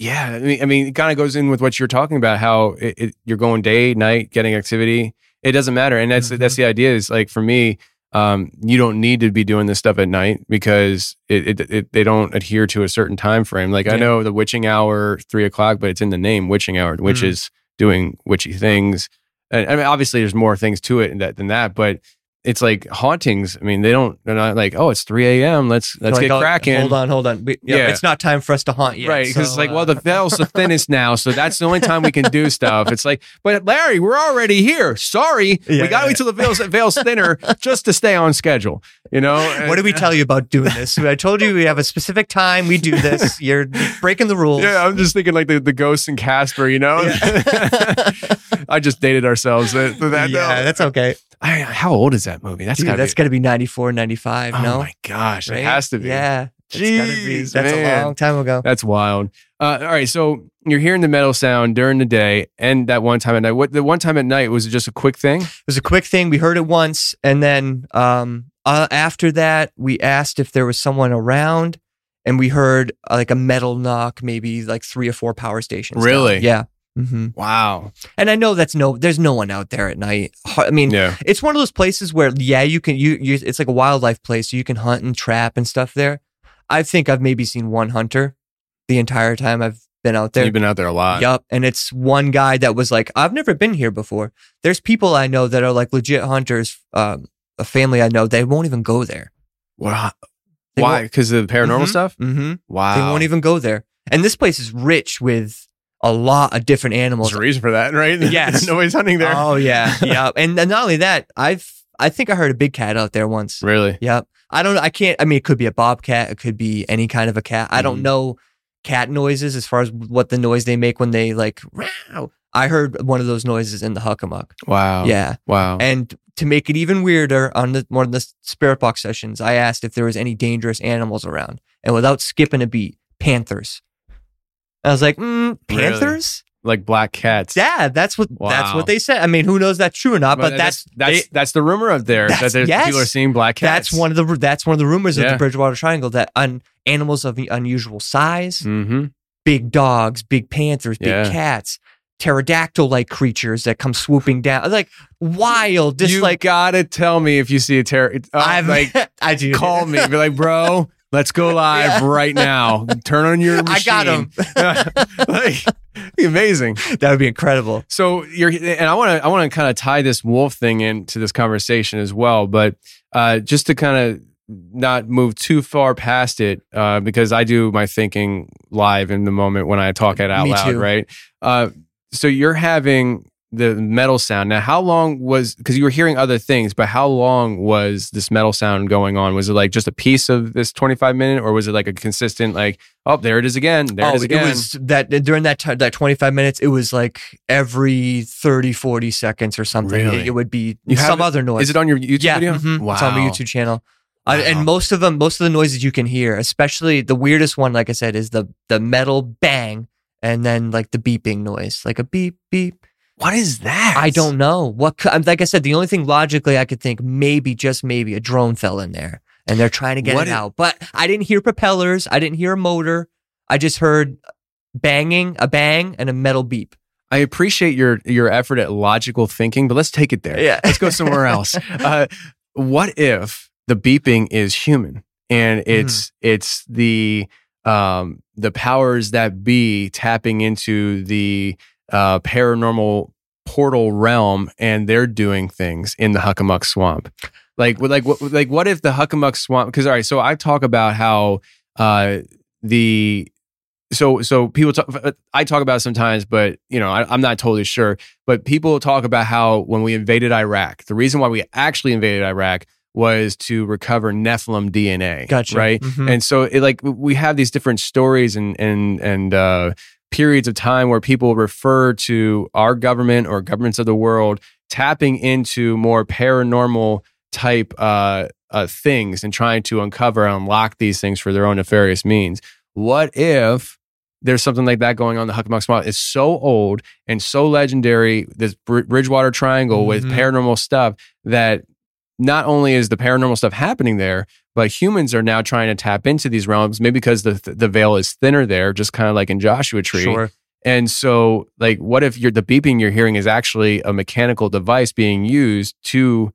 yeah, I mean, I mean, it kind of goes in with what you're talking about. How it, it, you're going day, night, getting activity. It doesn't matter, and that's that's the idea. Is like for me, um, you don't need to be doing this stuff at night because it, it, it they don't adhere to a certain time frame. Like I know the witching hour, three o'clock, but it's in the name, witching hour. Mm. Witches doing witchy things. And I mean, obviously, there's more things to it than that, than that but. It's like hauntings. I mean, they don't. They're not like, oh, it's three a.m. Let's let's Like, get oh, cracking. Hold on, hold on. We, yeah, Yeah. it's not time for us to haunt yet. Right, because it's so, like, uh, well, the veil's the thinnest now, so that's the only time we can do stuff. It's like, but Larry, we're already here. Sorry, Yeah, we got to wait till the veil's, veil's thinner just to stay on schedule. You know, what did we tell you about doing this? I told you we have a specific time. We do this. You're breaking the rules. Yeah, I'm just thinking like the, the ghosts and Casper. You know, I just dated ourselves. That, that, yeah, that's okay. I, how old is that movie? That's Dude, got that's got to be 94, 95, Oh no? my gosh, Right? it has to be. Yeah. Be. Jeez, That's man. a long time ago. That's wild. Uh, all right, so you're hearing the metal sound during the day and that one time at night. What the one time at night was it just a quick thing? It was a quick thing. We heard it once, and then um, uh, after that, we asked if there was someone around, and we heard uh, like a metal knock, maybe like three or four power stations. down. Really? Yeah. Hmm Wow. And I know that's no, there's no one out there at night. I mean, Yeah. it's one of those places where yeah, you can you, you it's like a wildlife place, so you can hunt and trap and stuff there. I think I've maybe seen one hunter the entire time I've been out there. You've been out there a lot. Yup. And it's one guy that was like, I've never been here before. There's people I know that are like legit hunters. Um, a family I know, they won't even go there. Wow. They Why? Because of the paranormal Mhm. stuff? Mm-hmm. Wow. They won't even go there. And this place is rich with a lot of different animals. There's a reason for that, right? Yes. Nobody's hunting there. Oh yeah, yeah. And not only that, I've I think I heard a big cat out there once. Really? Yep. I don't. I can't. I mean, it could be a bobcat. It could be any kind of a cat. I don't Mhm. know cat noises as far as what the noise they make when they like. Row. I heard one of those noises in the Hockomock. Wow. Yeah. Wow. And to make it even weirder, on the one of the spirit box sessions, I asked if there was any dangerous animals around, and without skipping a beat, panthers. I was like, mm, Really? panthers. like black cats. Yeah, that's what that's what they said. I mean, who knows that's true or not? But, that's that's they- that's the rumor out there that there's, yes. people are seeing black cats. that's one of the that's one of the rumors of the Bridgewater Triangle that un, animals of unusual size, Mm-hmm. big dogs, big panthers, big Yeah. cats, pterodactyl like creatures that come swooping down, like wild, just you like gotta tell me if you see a. Uh, I've like I do call me, be like, bro, let's go live right now. Turn on your I got him. like, amazing. that would be incredible. So you're, and I want to, I want to kind of tie this wolf thing into this conversation as well, but uh, just to kind of not move too far past it, uh, because I do my thinking live in the moment when I talk it out Me loud, too. right? Uh, so you're having the metal sound. Now, how long was, because you were hearing other things, but how long was this metal sound going on? Was it like just a piece of this 25 minute or was it like a consistent, like, oh, there it is again. There oh, it is again. It was that during that ti- that 25 minutes, it was like every 30, 40 seconds or something. Really? It, it would be You some it- other noise. Is it on your YouTube yeah, video? mhm. it's on the Wow. YouTube channel. Uh, Wow. and most of them, most of the noises you can hear, especially the weirdest one, like I said, is the the metal bang and then like the beeping noise, like a beep beep. What is that? I don't know what. Like I said, the only thing logically I could think, maybe just maybe a drone fell in there and they're trying to get What it out. But I didn't hear propellers. I didn't hear a motor. I just heard banging, a bang, and a metal beep. I appreciate your your effort at logical thinking, but let's take it there. Yeah. Let's go somewhere else. Uh, what if the beeping is human and it's it's the um the powers that be tapping into the uh paranormal portal realm and they're doing things in the Hockomock swamp. Like like what like what if the Hockomock swamp because all right, so I talk about how uh the so so people talk i talk about sometimes but you know I, i'm not totally sure but people talk about how when we invaded iraq the reason why we actually invaded iraq was to recover nephilim dna Gotcha. right Mhm. and so it like we have these different stories and and and uh periods of time where people refer to our government or governments of the world tapping into more paranormal type uh, uh, things and trying to uncover and unlock these things for their own nefarious means. What if there's something like that going on the Hockomock Swamp? It's so old and so legendary, this Bridgewater Triangle with Mhm. paranormal stuff that not only is the paranormal stuff happening there, but humans are now trying to tap into these realms, maybe because the the veil is thinner there, just kind of like in Joshua Tree. Sure. And so, like, what if you're the beeping you're hearing is actually a mechanical device being used to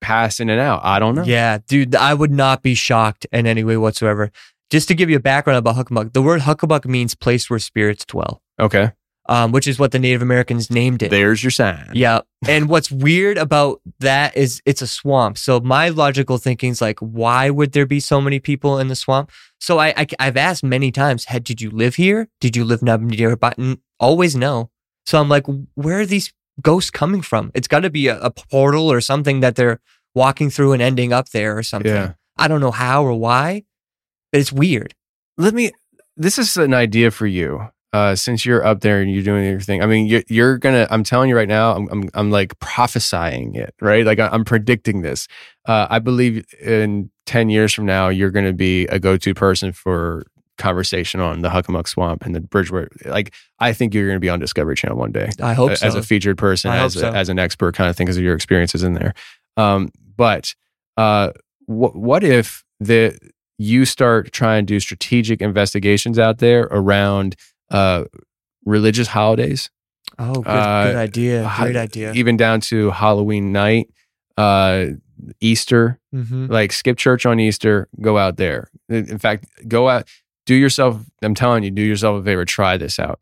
pass in and out? I don't know. Yeah, dude, I would not be shocked in any way whatsoever. Just to give you a background about Hockomock, the word Hockomock means place where spirits dwell, Okay. Um, which is what the Native Americans named it. There's your sign. Yeah. And what's weird about that is it's a swamp. So my logical thinking is like, why would there be so many people in the swamp? So I, I have asked many times, had did you live here? Did you live nearby? And always no. So I'm like, where are these ghosts coming from? It's got to be a, a portal or something that they're walking through and ending up there or something. Yeah. I don't know how or why, but it's weird. Let me. This is an idea for you. Uh, since you're up there and you're doing your thing, I mean, you're, you're gonna. I'm telling you right now. I'm, I'm, I'm like prophesying it, right? Like I'm predicting this. Uh, I believe in ten years from now, you're gonna be a go-to person for conversation on the Hockomock Swamp and the Bridgewater. Like I think you're gonna be on Discovery Channel one day. I hope so. as a featured person, as, a, so. as an expert kind of thing, because of your experiences in there. Um, but uh, what what if the you start trying to do strategic investigations out there around uh, religious holidays, oh, good, uh, good idea. Great idea. even down to Halloween night, uh, Easter, hmm like skip church on Easter, go out there. In in fact, go out, do yourself, I'm telling you, do yourself a favor, try this out.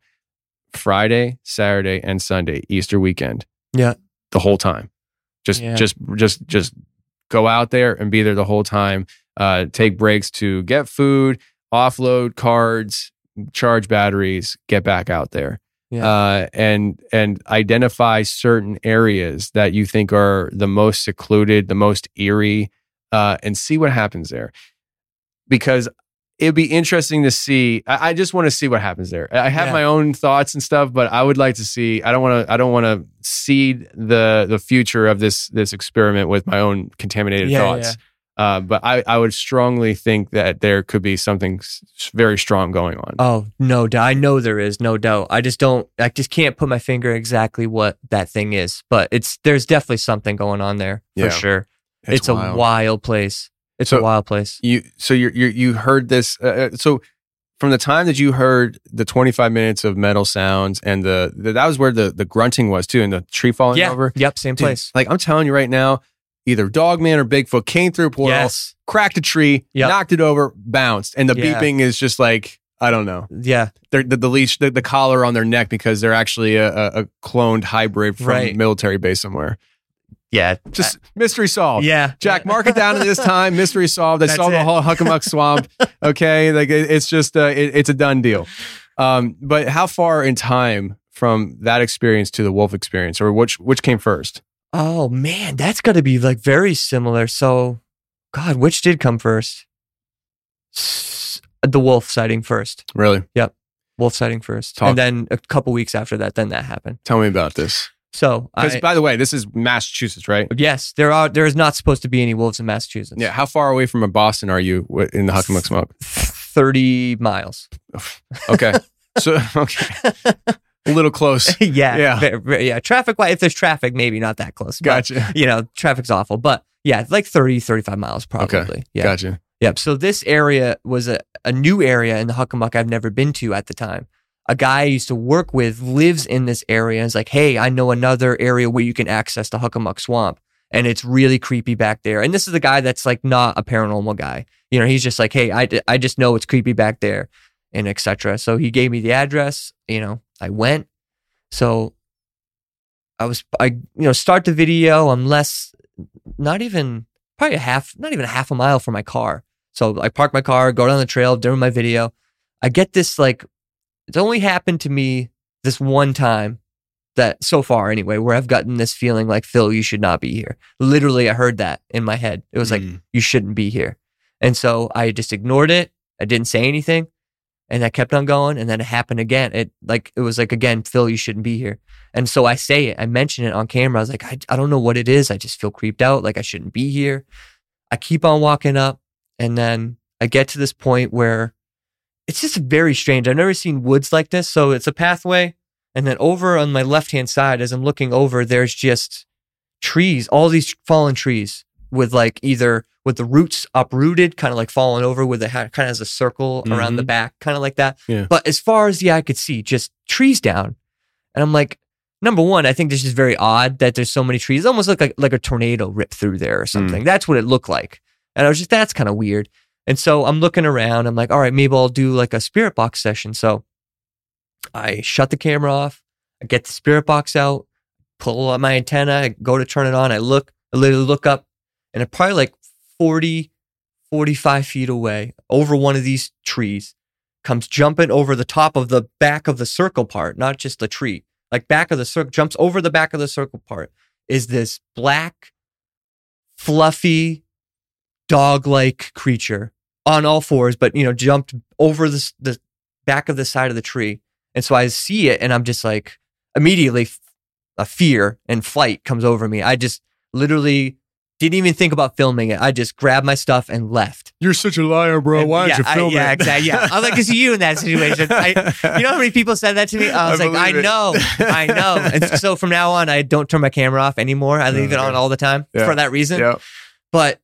Friday, Saturday, and Sunday, Easter weekend. Yeah. The whole time. Just Yeah. just just just go out there and be there the whole time. Uh, take breaks to get food, offload cards, charge batteries, get back out there. Yeah. Uh, and and identify certain areas that you think are the most secluded, the most eerie, uh, and see what happens there. Because it'd be interesting to see. I, I just want to see what happens there. I have Yeah. my own thoughts and stuff, but I would like to see. I don't want to. I don't want to seed the the future of this this experiment with my own contaminated Yeah, thoughts. Uh, but I, I would strongly think that there could be something s- very strong going on. Oh, no doubt. I know there is, no doubt. I just don't I just can't put my finger exactly what that thing is, but it's there's definitely something going on there for Yeah. sure. It's, a wild place. It's So- a wild place. you so you you you heard this uh, uh, so from the time that you heard the 25 minutes of metal sounds and the, the that was where the the grunting was too and the tree falling Yeah. over Yep, same Dude, place. like i'm telling you right now either dogman or bigfoot came through a portal Yes. cracked a tree Yep. knocked it over bounced and the Yeah. beeping is just like i don't know Yeah. They're, the, the leash the, the collar on their neck because they're actually a, a, cloned hybrid from Right. a military base somewhere Yeah. just mystery solved yeah. Jack, mark it down to this time. Mystery solved. I That's saw the it. whole Hockomock Swamp. Okay, like it- it's just uh, it, it's a done deal. Um, but how far in time from that experience to the wolf experience, or which which came first? Oh man, that's got to be like very similar. So, God, which did come first? S- The wolf sighting first. Really, Yep. Wolf sighting first, Talk- and then a couple weeks after that, then that happened. tell me about this. So, Because by the way, this is Massachusetts, right? yes, there are. There is not supposed to be any wolves in Massachusetts. Yeah. How far away from Boston are you in the Hockomock Swamp? thirty miles. Okay, so okay, a little close. yeah, Yeah. yeah. Traffic. If there's traffic, maybe not that close. but, Gotcha. you know, traffic's awful, but yeah, like 30, 35 miles probably. Yeah. Gotcha. Yep. So this area was a, a new area in the Hockomock I've never been to at the time. A guy I used to work with lives in this area and is like, hey, I know another area where you can access the Hockomock Swamp. And it's really creepy back there. And this is a guy that's like not a paranormal guy. You know, he's just like, hey, I, I just know it's creepy back there and etc. So he gave me the address. You know, I went. So I was, I, you know, start the video. I'm less, not even, probably a half, not even a half a mile from my car. So I park my car, go down the trail, doing my video. I get this like, it's only happened to me this one time that so far anyway, where I've gotten this feeling like, Phil, you should not be here. Literally, I heard that in my head. It was like, Mm. you shouldn't be here. And so I just ignored it. I didn't say anything. And I kept on going. And then it happened again. It like, it was like, again, Phil, you shouldn't be here. And so I say it, I mention it on camera. I was like, I, I don't know what it is. I just feel creeped out. Like I shouldn't be here. I keep on walking up. And then I get to this point where it's just very strange. I've never seen woods like this. So it's a pathway. And then over on my left hand side, as I'm looking over, there's just trees, all these fallen trees with like either with the roots uprooted, kind of like falling over with it kind of has a circle around the Mhm. back, kind of like that. Yeah. But as far as the eye could see, just trees down. And I'm like, number one, I think this is very odd that there's so many trees. It almost look like like a tornado ripped through there or something. That's what it looked like. And I was just, that's kind of weird. And so I'm looking around. I'm like, all right, maybe I'll do like a spirit box session. So I shut the camera off. I get the spirit box out, pull out my antenna, I go to turn it on. I look, I literally look up, and probably like 40, 45 feet away over one of these trees comes jumping over the top of the back of the circle part, not just the tree, like back of the circle, jumps over the back of the circle part, is this black, fluffy, dog like creature on all fours, but you know, jumped over the, the back of the side of the tree. And so I see it and I'm just like, immediately a fear and flight comes over me. I just literally didn't even think about filming it. I just grabbed my stuff and left. You're such a liar, bro. And yeah, I- yeah, exactly. Yeah, I like to see you in that situation. I, you know how many people said that to me? I was I like, I it. know, I know. And so from now on, I don't turn my camera off anymore. I leave it on all the time Yeah. for that reason. Yeah. But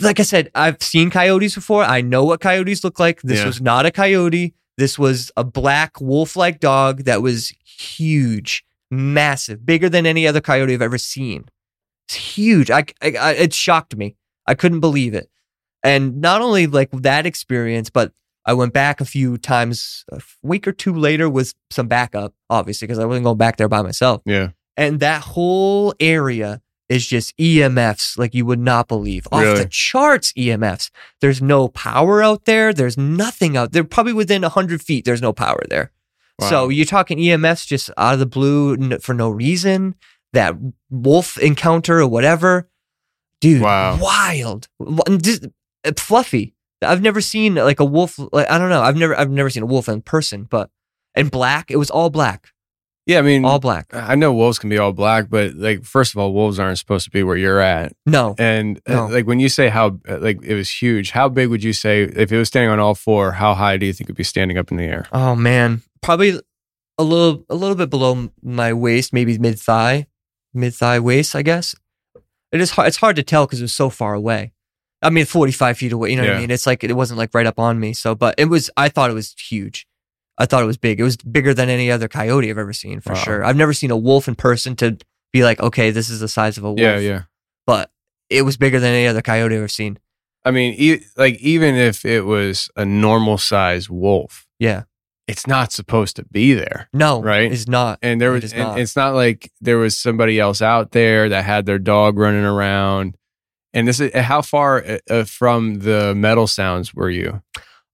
like I said, I've seen coyotes before. I know what coyotes look like. This was not a coyote. This was a black wolf-like dog that was huge, massive, bigger than any other coyote I've ever seen. It's huge. I, I, I it shocked me. I couldn't believe it. And not only like that experience, but I went back a few times a week or two later with some backup, obviously, because I wasn't going back there by myself. Yeah. And that whole area is just EMFs like you would not believe. Off Really? the charts EMFs. There's no power out there. There's nothing out there. Probably within 100 feet, there's no power there. So you're talking EMFs just out of the blue n- for no reason. That wolf encounter or whatever. Dude, Wow. wild. Just, uh, fluffy. I've never seen like a wolf. Like, I don't know. I've never, I've never seen a wolf in person, but and black. It was all black, Yeah, I mean, all black. I know wolves can be all black, but like, first of all, wolves aren't supposed to be where you're at. No, And uh, No. like, when you say how, uh, like, it was huge, how big would you say, if it was standing on all four, how high do you think it'd be standing up in the air? Oh man, probably a little a little bit below my waist, maybe mid thigh, mid thigh waist, I guess. It is hard. It's hard to tell because it was so far away. I mean, forty five feet away. You know what I mean? It's like it wasn't like right up on me. So, but it was. I thought it was huge. I thought it was big. It was bigger than any other coyote I've ever seen for Wow. sure. I've never seen a wolf in person to be like, okay, this is the size of a wolf. Yeah, yeah. But it was bigger than any other coyote I've ever seen. I mean, e- like, even if it was a normal size wolf, Yeah. It's not supposed to be there. No. Right? It's not. And there It was, is and not. it's not like there was somebody else out there that had their dog running around. And this is how far uh, uh, from the metal sounds were you?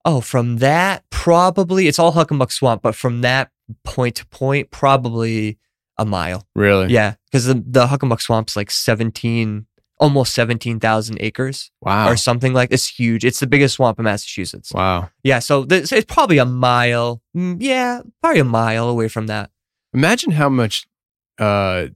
Oh, from that, probably it's all Hockomock Swamp, but from that point to point, probably a mile. Really? Yeah, because the the Hockomock Swamp's like seventeen, almost seventeen thousand acres Wow. or something like. It's huge. It's the biggest swamp in Massachusetts. Wow. Yeah, so this, it's probably a mile. Mm, Yeah, probably a mile away from that. Imagine how much, uh,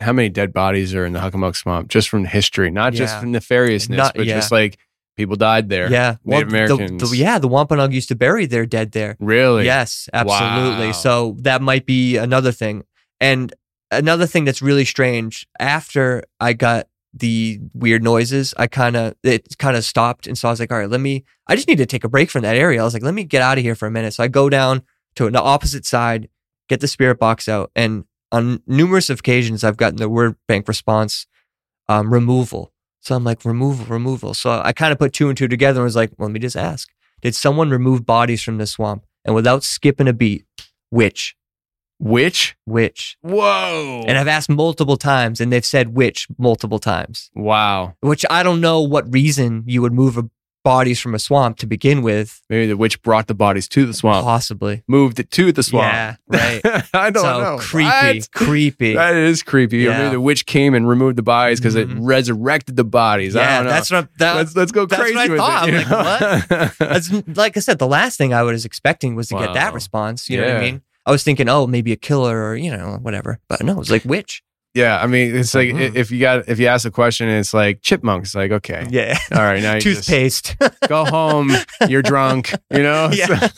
how many dead bodies are in the Hockomock Swamp just from history, not just from nefariousness, Not- but yeah. just like people died there. Yeah, Native the- Americans. The, yeah, the Wampanoag used to bury their dead there. Really? Yes, absolutely. Wow. So that might be another thing. And another thing that's really strange, after I got the weird noises, I kind of, it kind of stopped. And so I was like, all right, let me, I just need to take a break from that area. I was like, let me get out of here for a minute. So I go down to the opposite side, get the spirit box out. And on numerous occasions, I've gotten the word bank response um, removal. So I'm like, removal, removal. So I kind of put two and two together and was like, well, let me just ask Did someone remove bodies from the swamp? And without skipping a beat, which? Which? Which? Whoa. And I've asked multiple times and they've said which multiple times, wow. which I don't know what reason you would move a, bodies from a swamp to begin with. Maybe the witch brought the bodies to the swamp, Possibly. moved it to the swamp. Yeah, right. I don't so know. creepy, What? creepy. That is creepy. Yeah. maybe the witch came and removed the bodies because it Mhm. resurrected the bodies. I yeah, don't know. that's what that, let's let's go that's crazy what I thought. it. Like, know? That's, like I said, the last thing I was expecting was to get that response. You know what I mean? I was thinking, oh, maybe a killer or, you know, whatever. But no, it was like witch. Yeah, I mean, it's like Mm. if you got if you ask a question, it's like chipmunks. Like, okay, Yeah. all right, now you just Toothpaste. go home. You're drunk, you know. Yeah.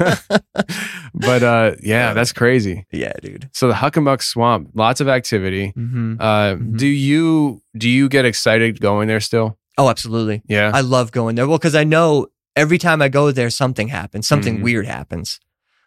but uh, yeah, that's crazy. yeah, dude. So the Hockomock Swamp, lots of activity. hmm Uh, Mhm. Do you do you get excited going there still? Oh, absolutely. Yeah. I love going there. Well, because I know every time I go there, something happens, something Mhm. weird happens.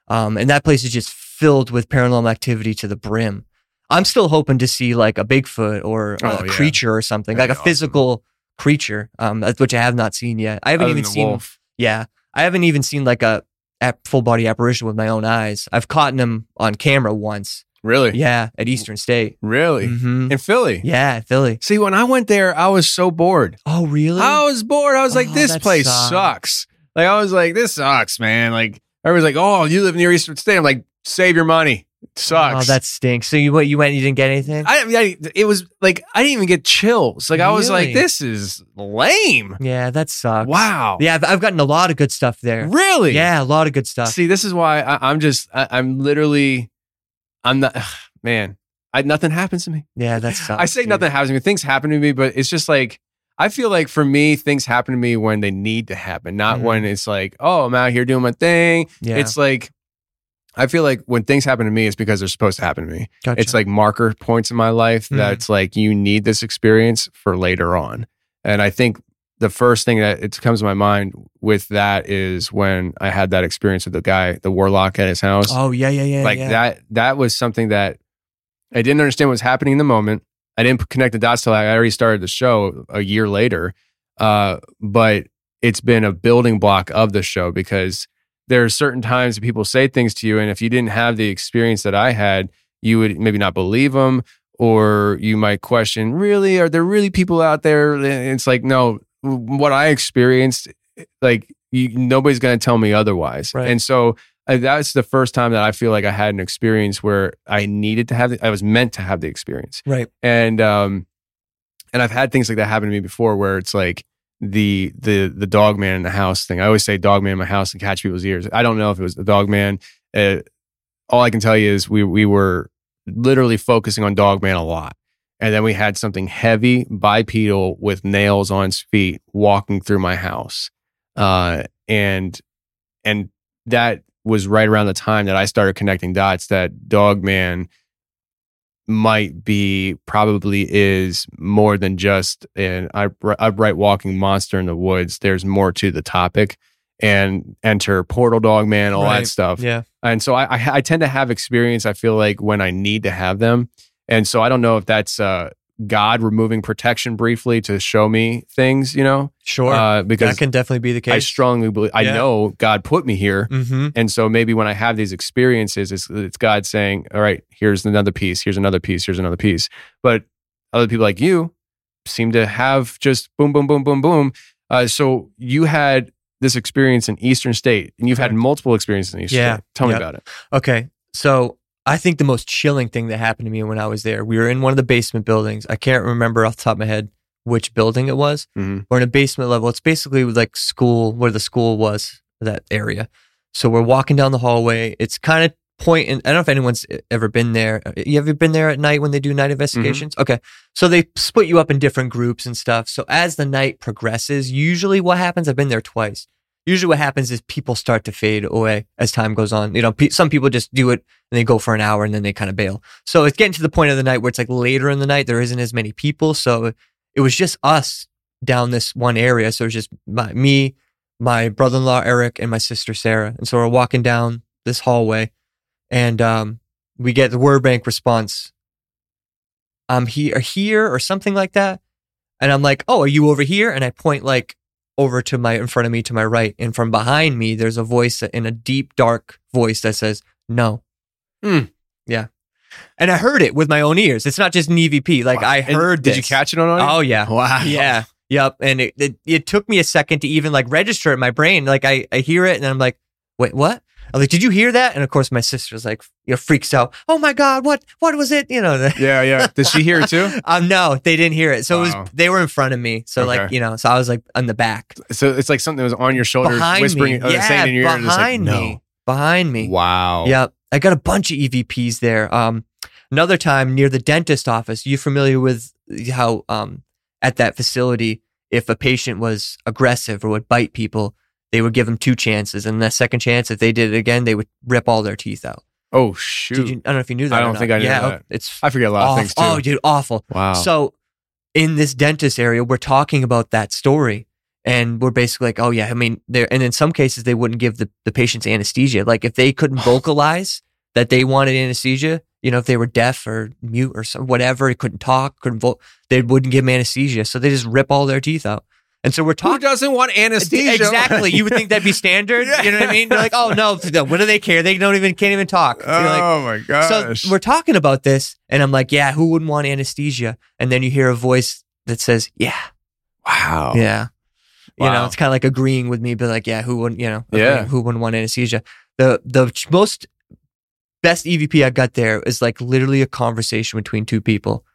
Um, and that place is just filled with paranormal activity to the brim. I'm still hoping to see like a Bigfoot or a Oh, yeah. creature or something, That'd like a awesome. physical creature, um, which I have not seen yet. I haven't Other even seen, wolf. yeah, I haven't even seen like a, ap- full body apparition with my own eyes. I've caught them on camera once. Really? Yeah, at Eastern State. Really? hmm In Philly? Yeah, Philly. See, when I went there, I was so bored. Oh, really? I was bored. I was like, Oh, this place sucks. sucks. Like, I was like, this sucks, man. Like, everyone's like, oh, you live near Eastern State. I'm like, save your money. It sucks. Oh, that stinks. So you went, you went, you didn't get anything? I, I, it was like, I didn't even get chills. Like, I was like, this is lame. yeah, that sucks. Wow. Yeah, I've, I've gotten a lot of good stuff there. Really? Yeah, a lot of good stuff. See, this is why I, I'm just, I, I'm literally, I'm not, man, I, nothing happens to me. yeah, that sucks. I say dude. nothing happens to me. Things happen to me, but it's just like I feel like for me, things happen to me when they need to happen, not Mhm. when it's like, oh, I'm out here doing my thing. Yeah, It's like I feel like when things happen to me, it's because they're supposed to happen to me. gotcha. It's like marker points in my life Mhm. that's like you need this experience for later on. And I think the first thing that it comes to my mind with that is when I had that experience with the guy, the warlock at his house oh yeah, yeah, yeah. like yeah. that that was something that i didn't understand what was happening in the moment i didn't connect the dots till i already started the show a year later uh, but it's been a building block of the show because there are certain times that people say things to you and if you didn't have the experience that i had you would maybe not believe them or you might question really are there really people out there it's like no what i experienced like you, nobody's going to tell me otherwise Right. and so uh, that's the first time that I feel like I had an experience where I needed to have, the, I was meant to have the experience. right. And, um, and I've had things like that happen to me before where it's like the, the, the dog man in the house thing. I always say dog man in my house and catch people's ears. I don't know if it was the dog man. Uh, all I can tell you is we, we were literally focusing on dog man a lot. And then we had something heavy, bipedal with nails on its feet walking through my house. Uh, and, and that was right around the time that I started connecting dots that Dog Man might be probably is more than just an upright, walking monster in the woods. There's more to the topic and enter Portal Dog Man, all Right. that stuff. Yeah. And so I, I, I tend to have experience, I feel like, when I need to have them. And so I don't know if that's uh, God removing protection briefly to show me things, you know, Sure. uh, because that can definitely be the case. I strongly believe, I Yeah. know God put me here. mm-hmm. And so maybe when I have these experiences, it's, it's God saying, all right, here's another piece, here's another piece, here's another piece. But other people like you seem to have just boom, boom, boom, boom, boom. Uh, so you had this experience in Eastern State and you've had multiple experiences in Eastern Yeah. State. Tell me about it. Okay. So I think the most chilling thing that happened to me when I was there, we were in one of the basement buildings. I can't remember off the top of my head which building it was. Mhm. We're in a basement level. It's basically like school, where the school was, that area. So we're walking down the hallway. It's kind of pointing. I don't know if anyone's ever been there. You ever been there at night when they do night investigations? Okay. So they split you up in different groups and stuff. So as the night progresses, usually what happens, I've been there twice. Usually what happens is people start to fade away as time goes on. You know, pe- some people just do it and they go for an hour and then they kind of bail. So it's getting to the point of the night where it's like later in the night, there isn't as many people. So it was just us down this one area. So it was just my, me, my brother in law, Eric, and my sister, Sarah. And so we're walking down this hallway and um, we get the word bank response I'm here, here, or something like that. And I'm like, oh, are you over here? And I point like over to my, in front of me to my right. And from behind me, there's a voice in a deep, dark voice that says, no. Hmm. Yeah. And I heard it with my own ears. It's not just an EVP. Like I And heard Did you catch it on audio? Oh, yeah. wow. Yeah. Yep. And it, it, it took me a second to even like register it in my brain. Like I, I hear it and I'm like, wait, what? I'm like, did you hear that? And of course my sister's like, you know, freaks out. Oh my God, what, what was it? You know, Yeah, yeah. Did she hear it too? um, no, they didn't hear it. So it was, they were in front of me. So like, you know, so I was like on the back So it's like something that was on your shoulder, behind whispering, me. uh, yeah, saying in your ear, like, behind no. me, behind me. Wow. Yep. I got a bunch of EVPs there. Um, Another time near the dentist office. You familiar with how um, at that facility, if a patient was aggressive or would bite people, they would give them two chances, and the second chance, if they did it again, they would rip all their teeth out. Oh shoot! Did you, I don't know if you knew that. I don't not. think I knew yeah, that. Oh, it's I forget a lot of things oh, too. Oh, dude, awful. wow. So in this dentist area, we're talking about that story. And we're basically like, oh yeah, I mean, there and in some cases they wouldn't give the, the patients anesthesia. Like if they couldn't vocalize that they wanted anesthesia, you know, if they were deaf or mute or some, whatever, couldn't talk, couldn't vote, they wouldn't give them anesthesia. So they just rip all their teeth out. And so we're talking. Who doesn't want anesthesia? Exactly. You would think that'd be standard. You know what I mean? They're like, oh no, what do they care? They don't even can't even talk. You're like, oh my gosh! so we're talking about this, and I'm like, yeah, who wouldn't want anesthesia? And then you hear a voice that says, yeah, wow. yeah. You know, it's kind of like agreeing with me, but like, yeah, who wouldn't, you know, Yeah. who wouldn't want anesthesia? The the most best EVP I got there is like literally a conversation between two people.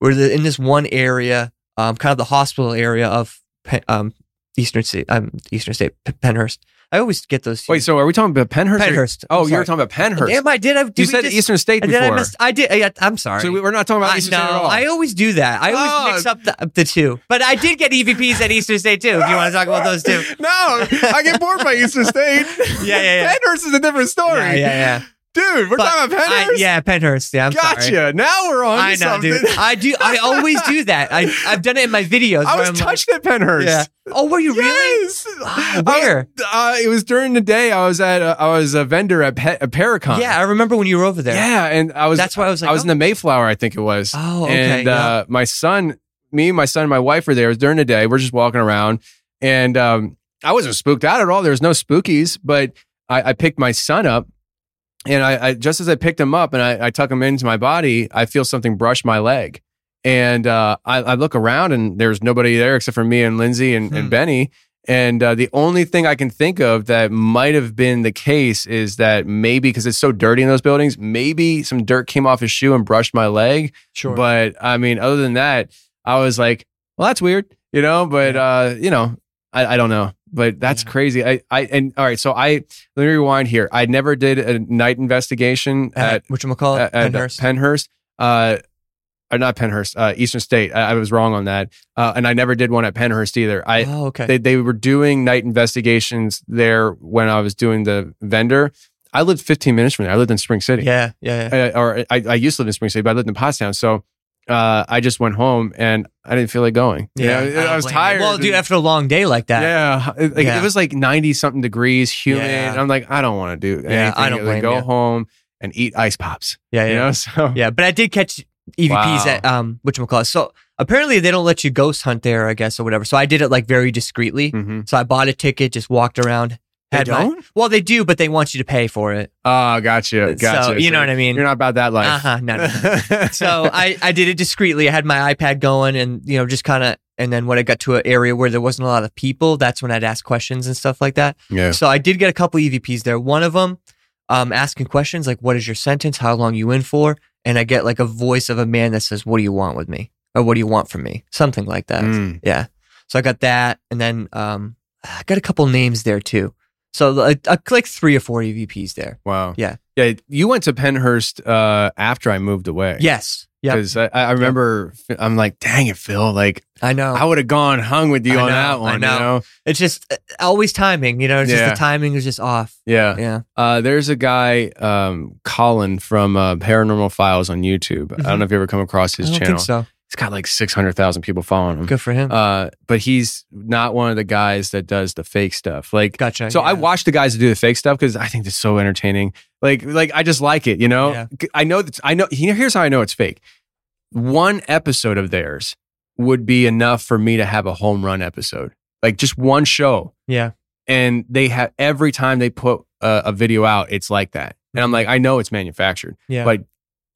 We're in this one area, um, kind of the hospital area of um, Eastern State, um, Eastern State, P- Pennhurst. I always get those. Wait, so are we talking about Pennhurst? Pennhurst. Oh, you were talking about Pennhurst. Damn, I did. I, did you said just- Eastern State Did I, before. miss, I did. I, I'm sorry. so we- we're not talking about I Eastern know. State at all. I always do that. I always Oh. mix up the, the two. But I did get EVPs at Eastern State too. If you want to talk about those two. no, I get bored by Eastern State. Yeah, yeah, yeah. Pennhurst is a different story. Yeah, yeah, yeah. Dude, we're But talking about I- Pennhurst. yeah, Pennhurst. Yeah, I'm gotcha. sorry. Now we're on. I know, something. dude. I do. I always do that. I I've done it in my videos. I was I'm like- touched at Pennhurst. yeah. Oh, were you really? Yes. Wow, where? Uh, it was during the day. I was at. Uh, I was a vendor at Pe- at Paracon. Yeah, I remember when you were over there. Yeah, and I was. That's why I was like, I was oh. in the Mayflower, I think it was. Oh, okay, And uh, my son, me, my son, and my wife were there. It was during the day. We're just walking around, and um, I wasn't spooked out at all. There was no spookies, but I, I picked my son up, and I, I just as I picked him up and I, I tuck him into my body, I feel something brush my leg, and uh, I, I look around and there's nobody there except for me and Lindsay and, Hmm. and Benny. And uh, the only thing I can think of that might have been the case is that maybe because it's so dirty in those buildings, maybe some dirt came off his shoe and brushed my leg. Sure. But I mean, other than that, I was like, well, that's weird, you know. But uh, you know, I, I don't know. But that's Yeah. crazy. I, I and all right. So I let me rewind here. I never did a night investigation at at which call it? Pennhurst. Pennhurst. Uh, or not Pennhurst, uh, Eastern State. I, I was wrong on that. Uh, and I never did one at Pennhurst either. I oh, okay. they they were doing night investigations there when I was doing the vendor. I lived 15 minutes from there. I lived in Spring City. yeah, yeah, yeah. Uh, or I, I used to live in Spring City, but I lived in Pottstown. So uh, I just went home and I didn't feel like going. You know, don't I was blame you. tired. Well, dude, after a long day like that, yeah, it, like, Yeah. it was like 90 something degrees, humid. Yeah. I'm like, I don't want to do anything. Yeah, I don't other than go you. home and eat ice pops. yeah, You yeah. know, so Yeah, but I did catch EVPs Wow. at um whatchamacallit. So apparently they don't let you ghost hunt there, I guess, or whatever. So I did it like very discreetly. Mhm. So I bought a ticket, just walked around. They don't? well, they do, but they want you to pay for it. Oh, gotcha, gotcha. So, you know what I mean? You're not about that life. Uh-huh, no, no, So I, I did it discreetly. I had my iPad going and, you know, just kind of, and then when I got to an area where there wasn't a lot of people, that's when I'd ask questions and stuff like that. yeah. So I did get a couple EVPs there. One of them, um, asking questions like, "What is your sentence? How long you in for?" And I get like a voice of a man that says, "What do you want with me?" or "What do you want from me?" Something like that. Mm. Yeah. So I got that, and then um, I got a couple names there too. So like, I like three or four EVPs there. Wow. Yeah. Yeah. You went to Pennhurst uh, after I moved away. Yes. Yeah. Because I, I remember, I'm like, dang it, Phil. Like, I know. I would have gone hung with you I on that I one. know. You know? it's just uh, always timing. You know, it's Yeah. just the timing is just off. Yeah. Yeah. Uh, there's a guy, um, Colin from uh, Paranormal Files on YouTube. I don't know if you ever come across his Mm-hmm. I channel. think so. He's got like 600,000 people following him. Good for him. Uh, but he's not one of the guys that does the fake stuff. Like, gotcha. so I yeah. watch the guys that do the fake stuff because I think it's so entertaining. Like, like I just like it, you know. Yeah. I know that I know. Here's how I know it's fake. One episode of theirs would be enough for me to have a home run episode. Like just one show, Yeah. and they have every time they put a, a video out, it's like that. And I'm like, I know it's manufactured, Yeah. but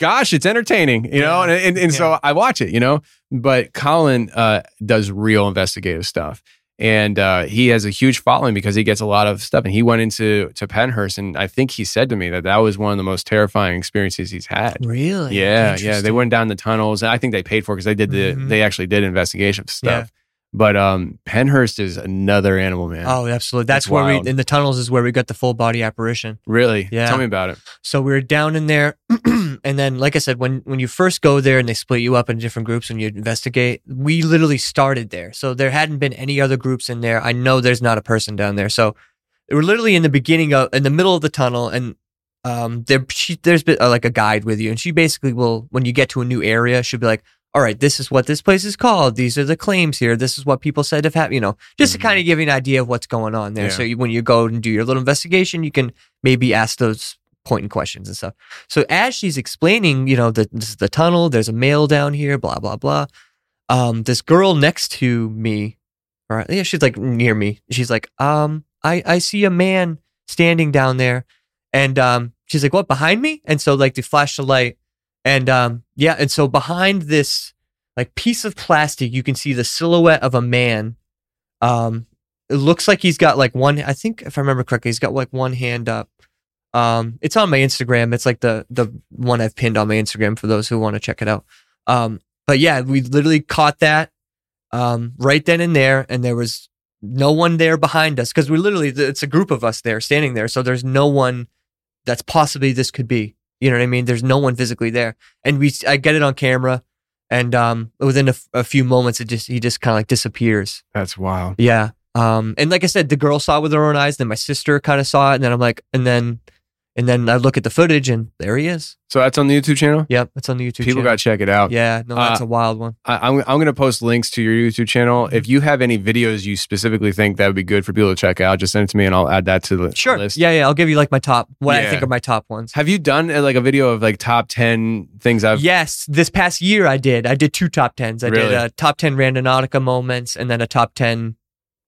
gosh, it's entertaining, you know. Yeah. And and, and so I watch it, you know. But Colin uh, does real investigative stuff, and uh, he has a huge following because he gets a lot of stuff. And he went into to Pennhurst, and I think he said to me that that was one of the most terrifying experiences he's had. really? Yeah, yeah. They went down the tunnels, and I think they paid for it because they did the Mhm. they actually did investigation stuff. But um, Pennhurst is another animal, man. Oh, absolutely. That's That's where wild. we in the tunnels is where we got the full body apparition. really? Yeah. Tell me about it. So we were down in there, and then, like I said, when when you first go there and they split you up into different groups and you investigate, we literally started there. So there hadn't been any other groups in there. I know there's not a person down there. So we're literally in the beginning of in the middle of the tunnel, and um, there she, there's been uh, like a guide with you, and she basically will when you get to a new area, she'll be like. All right, this is what this place is called. These are the claims here. This is what people said to have happened. You know, just to kind of give you an idea of what's going on there. Yeah. So you, when you go and do your little investigation, you can maybe ask those pointing questions and stuff. So as she's explaining, you know, the, this is the tunnel, there's a male down here, blah, blah, blah. Um, this girl next to me, or yeah, she's like near me. She's like, um, I, I see a man standing down there. And um, she's like, what, behind me? And so like they flash the light. And um, yeah, and so behind this like piece of plastic, you can see the silhouette of a man. Um, it looks like he's got like one, I think if I remember correctly, he's got like one hand up. Um, it's on my Instagram. It's like the the one I've pinned on my Instagram for those who want to check it out. Um, but yeah, we literally caught that um, right then and there, and there was no one there behind us because we literally it's a group of us there standing there, so there's no one that's possibly this could be. You know what I mean? There's no one physically there, and we I get it on camera, and um, within a, f- a few moments, it just he just kind of like disappears. That's wild. Yeah. Um, and like I said, the girl saw it with her own eyes. Then my sister kind of saw it, and then I'm like, and then, and then I look at the footage, and there he is. So that's on the YouTube channel. Yep, that's on the YouTube. People channel. got to check it out. Yeah, no, that's Uh, a wild one. I, I'm, I'm going to post links to your YouTube channel. Mm-hmm. If you have any videos you specifically think that would be good for people to check out, just send it to me and I'll add that to the Sure. list. Yeah, yeah. I'll give you like my top, what I think are my top ones. Have you done uh, like a video of like top 10 things I've yes, this past year I did. I did two top tens. I did a top ten Randonautica moments, and then a top ten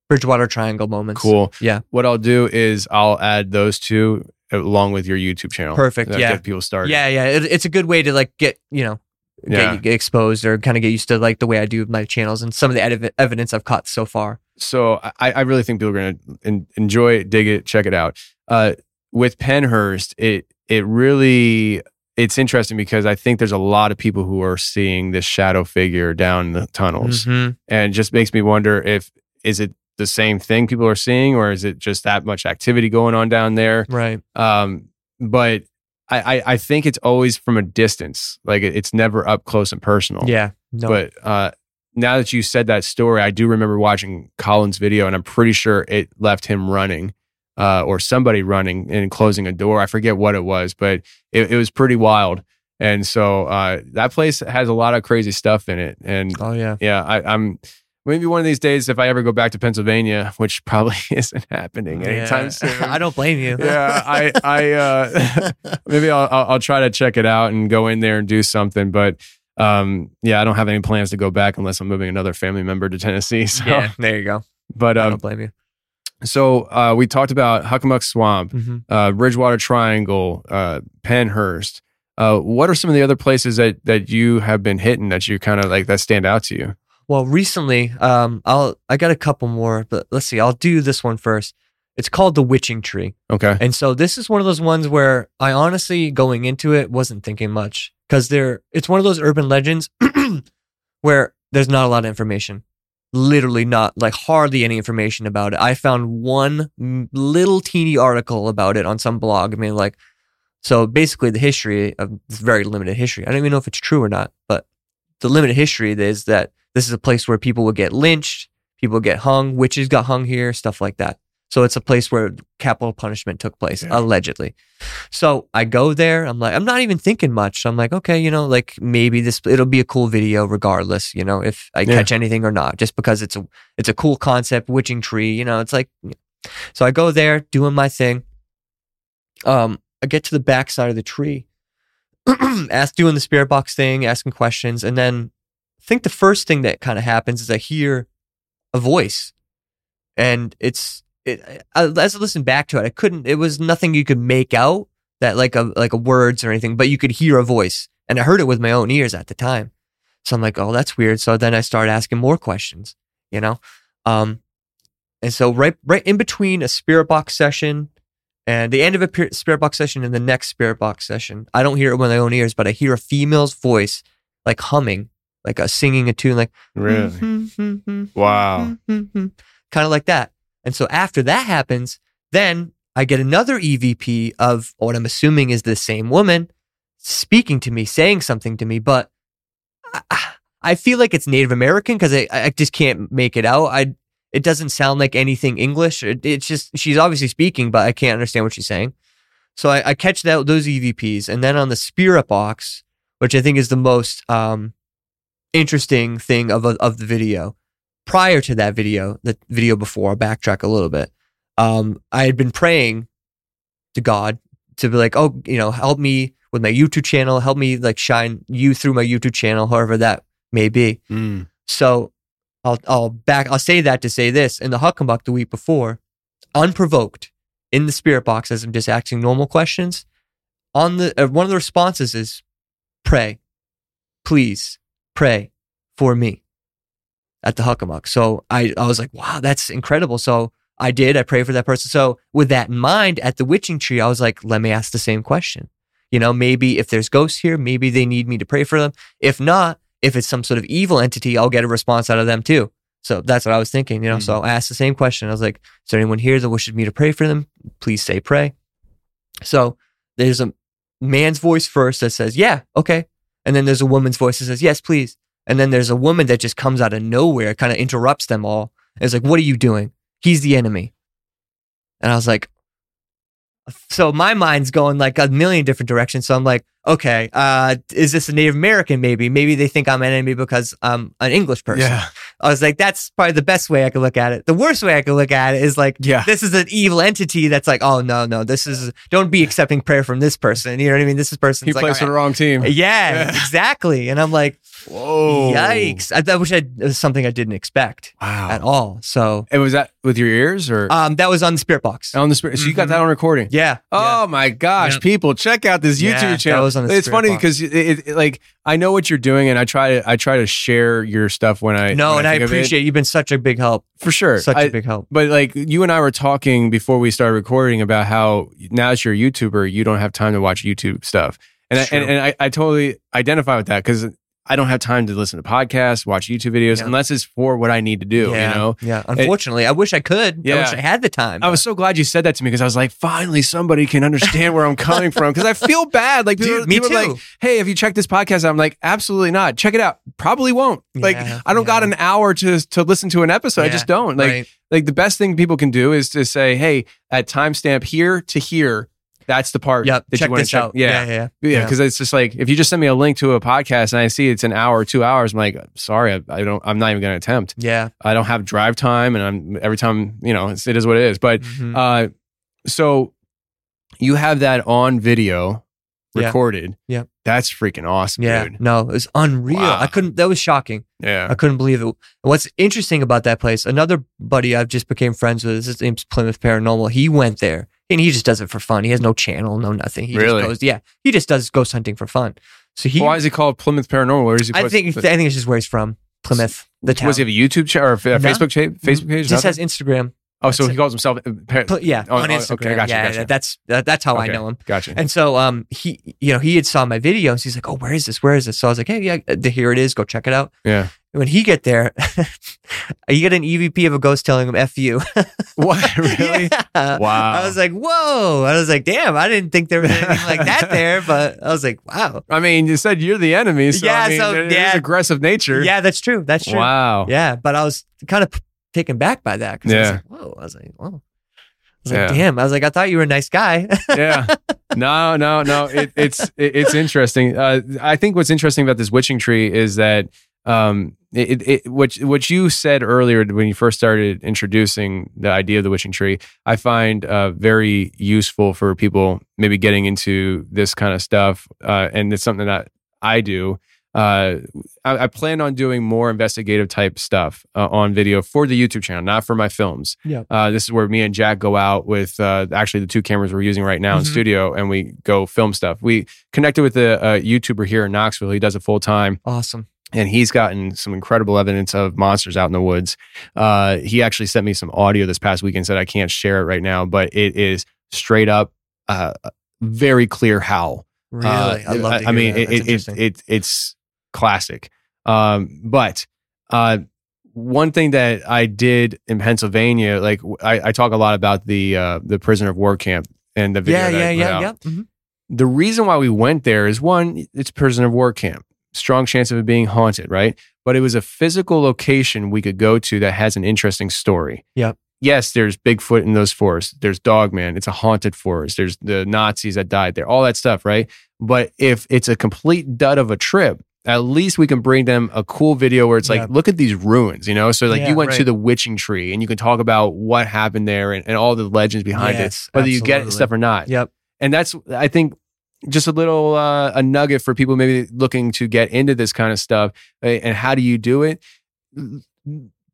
Bridgewater Triangle moments. Cool. Yeah. What I'll do is I'll add those two along with your YouTube channel. Perfect, That'll yeah. Get people started. Yeah, yeah. It, it's a good way to like get you know Yeah. get, get exposed or kind of get used to like the way I do my channels and some of the ev- evidence I've caught so far. So I, I really think people are going to en- enjoy it, dig it, check it out. Uh, with Pennhurst, it it really it's interesting because I think there's a lot of people who are seeing this shadow figure down the tunnels, Mhm. and just makes me wonder if is it the same thing people are seeing, or is it just that much activity going on down there? Right. Um, but I, I I think it's always from a distance, like it, it's never up close and personal. Yeah. No. But uh, now that you said that story, I do remember watching Colin's video, and I'm pretty sure it left him running, uh, or somebody running and closing a door. I forget what it was, but it, it was pretty wild. And so uh, that place has a lot of crazy stuff in it. And oh yeah. yeah, I, I'm maybe one of these days if I ever go back to Pennsylvania, which probably isn't happening anytime Yeah. soon. I don't blame you. yeah, I, I, uh, maybe I'll, I'll, try to check it out and go in there and do something. But um, yeah, I don't have any plans to go back unless I'm moving another family member to Tennessee. So, Yeah, there you go. but I um, don't blame you. so uh, we talked about Hockomock Swamp, Mhm. uh, Bridgewater Triangle, uh, Pennhurst. Uh, what are some of the other places that that you have been hitting that you kind of like that stand out to you? Well, recently, um, I'll I got a couple more, but let's see. I'll do this one first. It's called the Witching Tree, Okay, and so this is one of those ones where I honestly, going into it, wasn't thinking much because there. It's one of those urban legends where there's not a lot of information. Literally, not like hardly any information about it. I found one little teeny article about it on some blog. I mean, like, so basically, the history of very limited history. I don't even know if it's true or not, but the limited history is that this is a place where people would get lynched, people get hung, witches got hung here, stuff like that. So it's a place where capital punishment took place, Yeah. allegedly. So I go there. I'm like, I'm not even thinking much. I'm like, okay, you know, like maybe this it'll be a cool video regardless, you know, if I Yeah. catch anything or not, just because it's a it's a cool concept, witching tree, you know, it's like. So I go there doing my thing. Um, I get to the back side of the tree, ask doing the spirit box thing, asking questions, and then I think the first thing that kind of happens is I hear a voice, and it's it. I, as I listened back to it, I couldn't. It was nothing you could make out that like a like a words or anything, but you could hear a voice, and I heard it with my own ears at the time. So I'm like, oh, that's weird. So then I started asking more questions, you know, um, and so right right in between a spirit box session and the end of a spirit box session and the next spirit box session, I don't hear it with my own ears, but I hear a female's voice like humming, like a singing a tune, like Really? Wow. kind of like that. And so after that happens, then I get another EVP of what I'm assuming is the same woman speaking to me, saying something to me, but I, I feel like it's Native American because I, I just can't make it out. I it doesn't sound like anything English. It- it's just she's obviously speaking, but I can't understand what she's saying. So I, I catch that those EVPs, and then on the spirit box, which I think is the most um, interesting thing of of the video. Prior to that video, the video before, I'll backtrack a little bit. Um, I had been praying to God to be like, oh, you know, help me with my YouTube channel, help me like shine you through my YouTube channel, however that may be. Mm. So I'll I'll back I'll say that to say this in the Hockomock the week before, unprovoked in the spirit box as I'm just asking normal questions. On the uh, one of the responses is pray, please pray for me at the Hockomock. So I I was like, wow, that's incredible. So I did. I prayed for that person. So with that in mind, at the witching tree, I was like, let me ask the same question. You know, maybe if there's ghosts here, maybe they need me to pray for them. If not, if it's some sort of evil entity, I'll get a response out of them too. So that's what I was thinking, you know. So hmm. I asked the same question. I was like, is there anyone here that wishes me to pray for them? Please say pray. So there's a man's voice first that says, yeah, okay. And then there's a woman's voice that says, yes, please. And then there's a woman that just comes out of nowhere, kind of interrupts them all. And is like, what are you doing? He's the enemy. And I was like, so my mind's going like a million different directions. So I'm like, okay, uh, is this a Native American? Maybe, maybe they think I'm an enemy because I'm an English person. Yeah. I was like, that's probably the best way I could look at it. The worst way I could look at it is like, Yeah. this is an evil entity that's like, oh no, no, this is don't be accepting prayer from this person. You know what I mean? This is person. He plays for the wrong team. Yeah, Yeah. exactly. And I'm like, Whoa. yikes! I, that wish I, was something I didn't expect Wow. at all. So And was that with your ears or um, that was on the spirit box. on the spirit? So you got Mhm. that on recording? Yeah. Oh my gosh, Yeah. people, check out this Yeah, YouTube that channel. was on the it's Spirit funny because it, it, it- like I know what you're doing, and I try to I try to share your stuff when I no, when and I it. appreciate you've been such a big help. for sure. Such I- a big help. But like you and I were talking before we started recording about how now as you're a YouTuber, you don't have time to watch YouTube stuff, and I, and, and I, I totally identify with that because I don't have time to listen to podcasts, watch YouTube videos, Yeah. unless it's for what I need to do. yeah, You know, yeah. Unfortunately, I wish I could. I Yeah. wish I had the time. I was so glad you said that to me because I was like, finally, somebody can understand where I'm coming from. Because I feel bad. Like, people, Dude, me people are too. like, hey, have you checked this podcast? I'm like, absolutely not. Check it out. Probably won't. like, I don't got an hour to to listen to an episode. I just don't. Like, right. like the best thing people can do is to say, hey, at timestamp here to here, that's the part Yep. that check you want this to check. out. Yeah. yeah, yeah. Yeah, because it's just like if you just send me a link to a podcast and I see it's an hour, two hours, I'm like, sorry, I, I don't, I'm not even going to attempt. Yeah. I don't have drive time, and I'm every time, you know, it's, it is what it is. But Mhm. uh, so you have that on video Yeah. recorded. Yeah. That's freaking awesome, yeah. dude. No, it was unreal. Wow. I couldn't. That was shocking. Yeah. I couldn't believe it. What's interesting about that place? Another buddy I've just became friends with. His name's Plymouth Paranormal. He went there and he just does it for fun. He has no channel, no nothing. He Really? just goes. Yeah, he just does ghost hunting for fun. So he. Why is he called Plymouth Paranormal? Where is he? I think. I think it's just where he's from. Plymouth, the town. Was he have a YouTube channel or a No. Facebook cha- Facebook page? He just has Instagram. oh, so that's he calls himself. uh, Par- yeah, Oh, on oh, Instagram. okay, gotcha, yeah, gotcha. that's that, that's how I know him. Gotcha. And so um he you know he had saw my video and he's like oh where is this where is this so I was like hey yeah here it is go check it out yeah. When he get there you get an EVP of a ghost telling him f you What really? Yeah. Wow. I was like whoa I was like damn I didn't think there was anything like that there but I was like wow I mean, you said you're the enemy, so Yeah, I mean, so, there's yeah. aggressive nature. yeah that's true that's true Wow. yeah but I was kind of taken back by that because I was Yeah. like whoa I was like whoa I was Yeah. like damn I was like I thought you were a nice guy yeah. No, no, no. It, it's it, it's interesting. Uh, I think what's interesting about this witching tree is that um, it, it, what what you said earlier when you first started introducing the idea of the witching tree, I find uh, very useful for people maybe getting into this kind of stuff, uh, and it's something that I do. Uh, I, I plan on doing more investigative type stuff uh, on video for the YouTube channel, not for my films. Yeah. Uh, this is where me and Jack go out with uh, actually the two cameras we're using right now in Mhm. studio, and we go film stuff. We connected with a, a YouTuber here in Knoxville. He does it full time, awesome and he's gotten some incredible evidence of monsters out in the woods. Uh, he actually sent me some audio this past weekend. Said I can't share it right now, but it is straight up, uh, very clear howl. really Uh, I love to I mean, that. it, it, it, it's classic. Um, but uh, one thing that I did in Pennsylvania, like I, I talk a lot about the uh, the prisoner of war camp and the video. Yeah, that I yeah, yeah, out. yeah. Mhm. The reason why we went there is one, it's prisoner of war camp, strong chance of it being haunted, right? But it was a physical location we could go to that has an interesting story. Yep. Yes, there's Bigfoot in those forests. There's Dogman. It's a haunted forest. There's the Nazis that died there. All that stuff, right? But if it's a complete dud of a trip, at least we can bring them a cool video where it's like, look at these ruins, you know? So like Yeah, you went to the witching tree and you can talk about what happened there and, and all the legends behind Yes, it, whether you get stuff or not Yep. and that's i think just a little uh, a nugget for people maybe looking to get into this kind of stuff and how do you do it?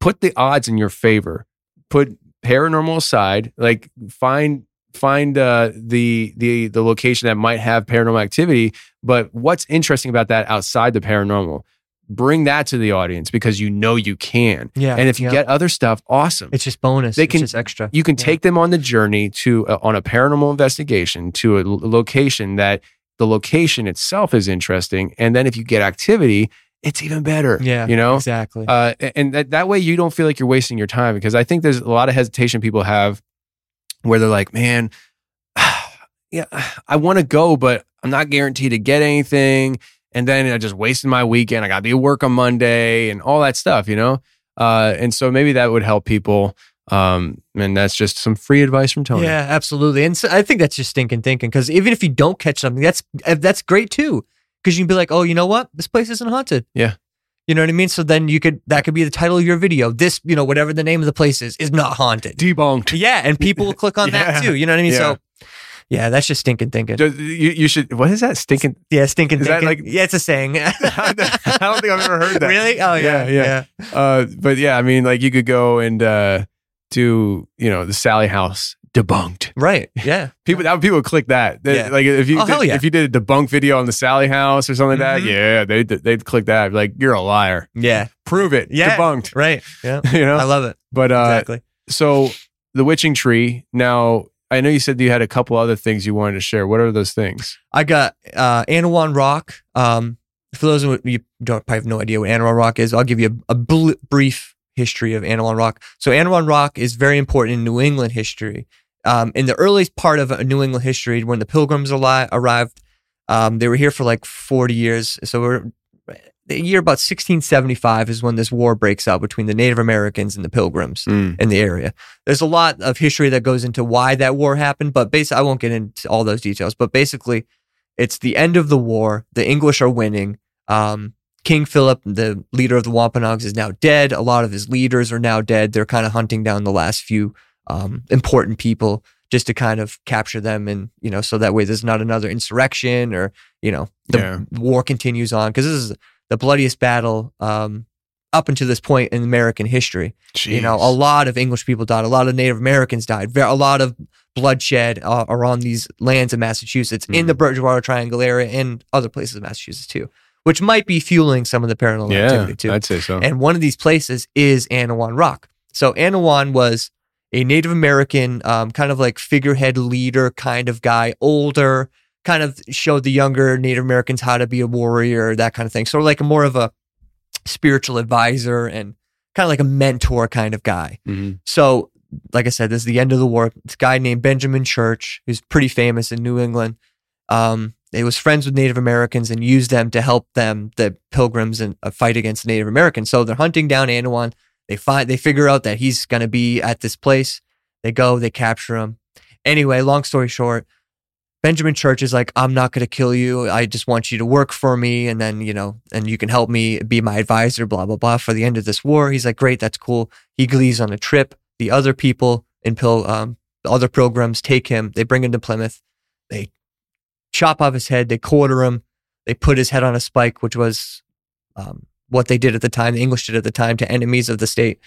Put the odds in your favor. Put paranormal aside like find find uh, the the the location that might have paranormal activity but what's interesting about that outside the paranormal bring that to the audience because you know you can Yeah. and if you yeah. get other stuff awesome it's just bonus. They it's can- just extra. you can Yeah. take them on the journey to uh, on a paranormal investigation to a location that the location itself is interesting and then if you get activity it's even better Yeah. you know exactly. uh, and that, that way you don't feel like you're wasting your time because i think there's a lot of hesitation people have where they're like man yeah i want to go but i'm not guaranteed to get anything and then i just wasted my weekend i gotta be at work on monday and all that stuff you know uh, and so maybe that would help people um, and that's just some free advice from Tony. Yeah, absolutely. And so I think that's just stinking thinking because even if you don't catch something, that's uh, that's great too. Because you can be like, oh, you know what? This place isn't haunted. Yeah. You know what I mean? So then you could that could be the title of your video. This, you know, whatever the name of the place is, is not haunted. Debunked. Yeah, and people will click on Yeah. that too. You know what I mean? Yeah. So yeah, that's just stinking thinking. You, you should. What is that? Stinking. yeah, stinking Is that like- yeah, it's a saying. I don't think I've ever heard that. really? Oh yeah, Yeah, yeah. Uh, but yeah, I mean, like you could go and uh, do, you know, the Sallie House debunked. Right. Yeah. People, that people would click that. They- Yeah. Like if you Oh, hell did, yeah. if you did a debunk video on the Sallie House or something like Mhm. that, yeah, they they'd click that. Like you're a liar. Yeah. Prove it. Yeah. Debunked. Right. Yeah. You know. I love it. but uh, exactly. so the witching tree. Now I know you said you had a couple other things you wanted to share. What are those things? I got uh, Anawan Rock. Um, for those of you don't probably have no idea what Anawan Rock is, I'll give you a, a bl- brief history of Anawan Rock. So Anawan Rock is very important in New England history. Um, in the earliest part of uh, New England history, when the Pilgrims arrived, um, they were here for like 40 years. So we're the year about 1675 is when this war breaks out between the Native Americans and the Pilgrims in the area. There's a lot of history that goes into why that war happened, but basically, I won't get into all those details. But basically, it's the end of the war. The English are winning. Um, King Philip, the leader of the Wampanoags, is now dead. A lot of his leaders are now dead. They're kind of hunting down the last few um, important people just to kind of capture them, and you know, so that way there's not another insurrection or you know the Yeah. war continues on because this is the bloodiest battle um, up until this point in American history. You know, a lot of English people died. A lot of Native Americans died. A lot of bloodshed uh, are on these lands in Massachusetts, in Mm. the Bridgewater Triangle area, and other places in Massachusetts too, which might be fueling some of the paranormal yeah, activity too. I'd say so. And one of these places is Anawan Rock. So Anawan was a Native American, um, kind of like figurehead leader kind of guy, older, kind of showed the younger Native Americans how to be a warrior, that kind of thing. Sort of like a more of a spiritual advisor and kind of like a mentor kind of guy. Mhm. So, like I said, this is the end of the war. This guy named Benjamin Church, who's pretty famous in New England. Um, he was friends with Native Americans and used them to help them, the pilgrims, and uh, fight against the Native Americans. So they're hunting down Anawan. They find, they figure out that he's going to be at this place. They go, they capture him. Anyway, long story short, Benjamin Church is like, I'm not going to kill you. I just want you to work for me. And then, you know, and you can help me be my advisor, blah, blah, blah, for the end of this war. He's like, great, that's cool. He leaves on a trip. The other people in Pil, um, the other pilgrims take him. They bring him to Plymouth. They chop off his head. They quarter him. They put his head on a spike, which was um, what they did at the time. The English did at the time to enemies of the state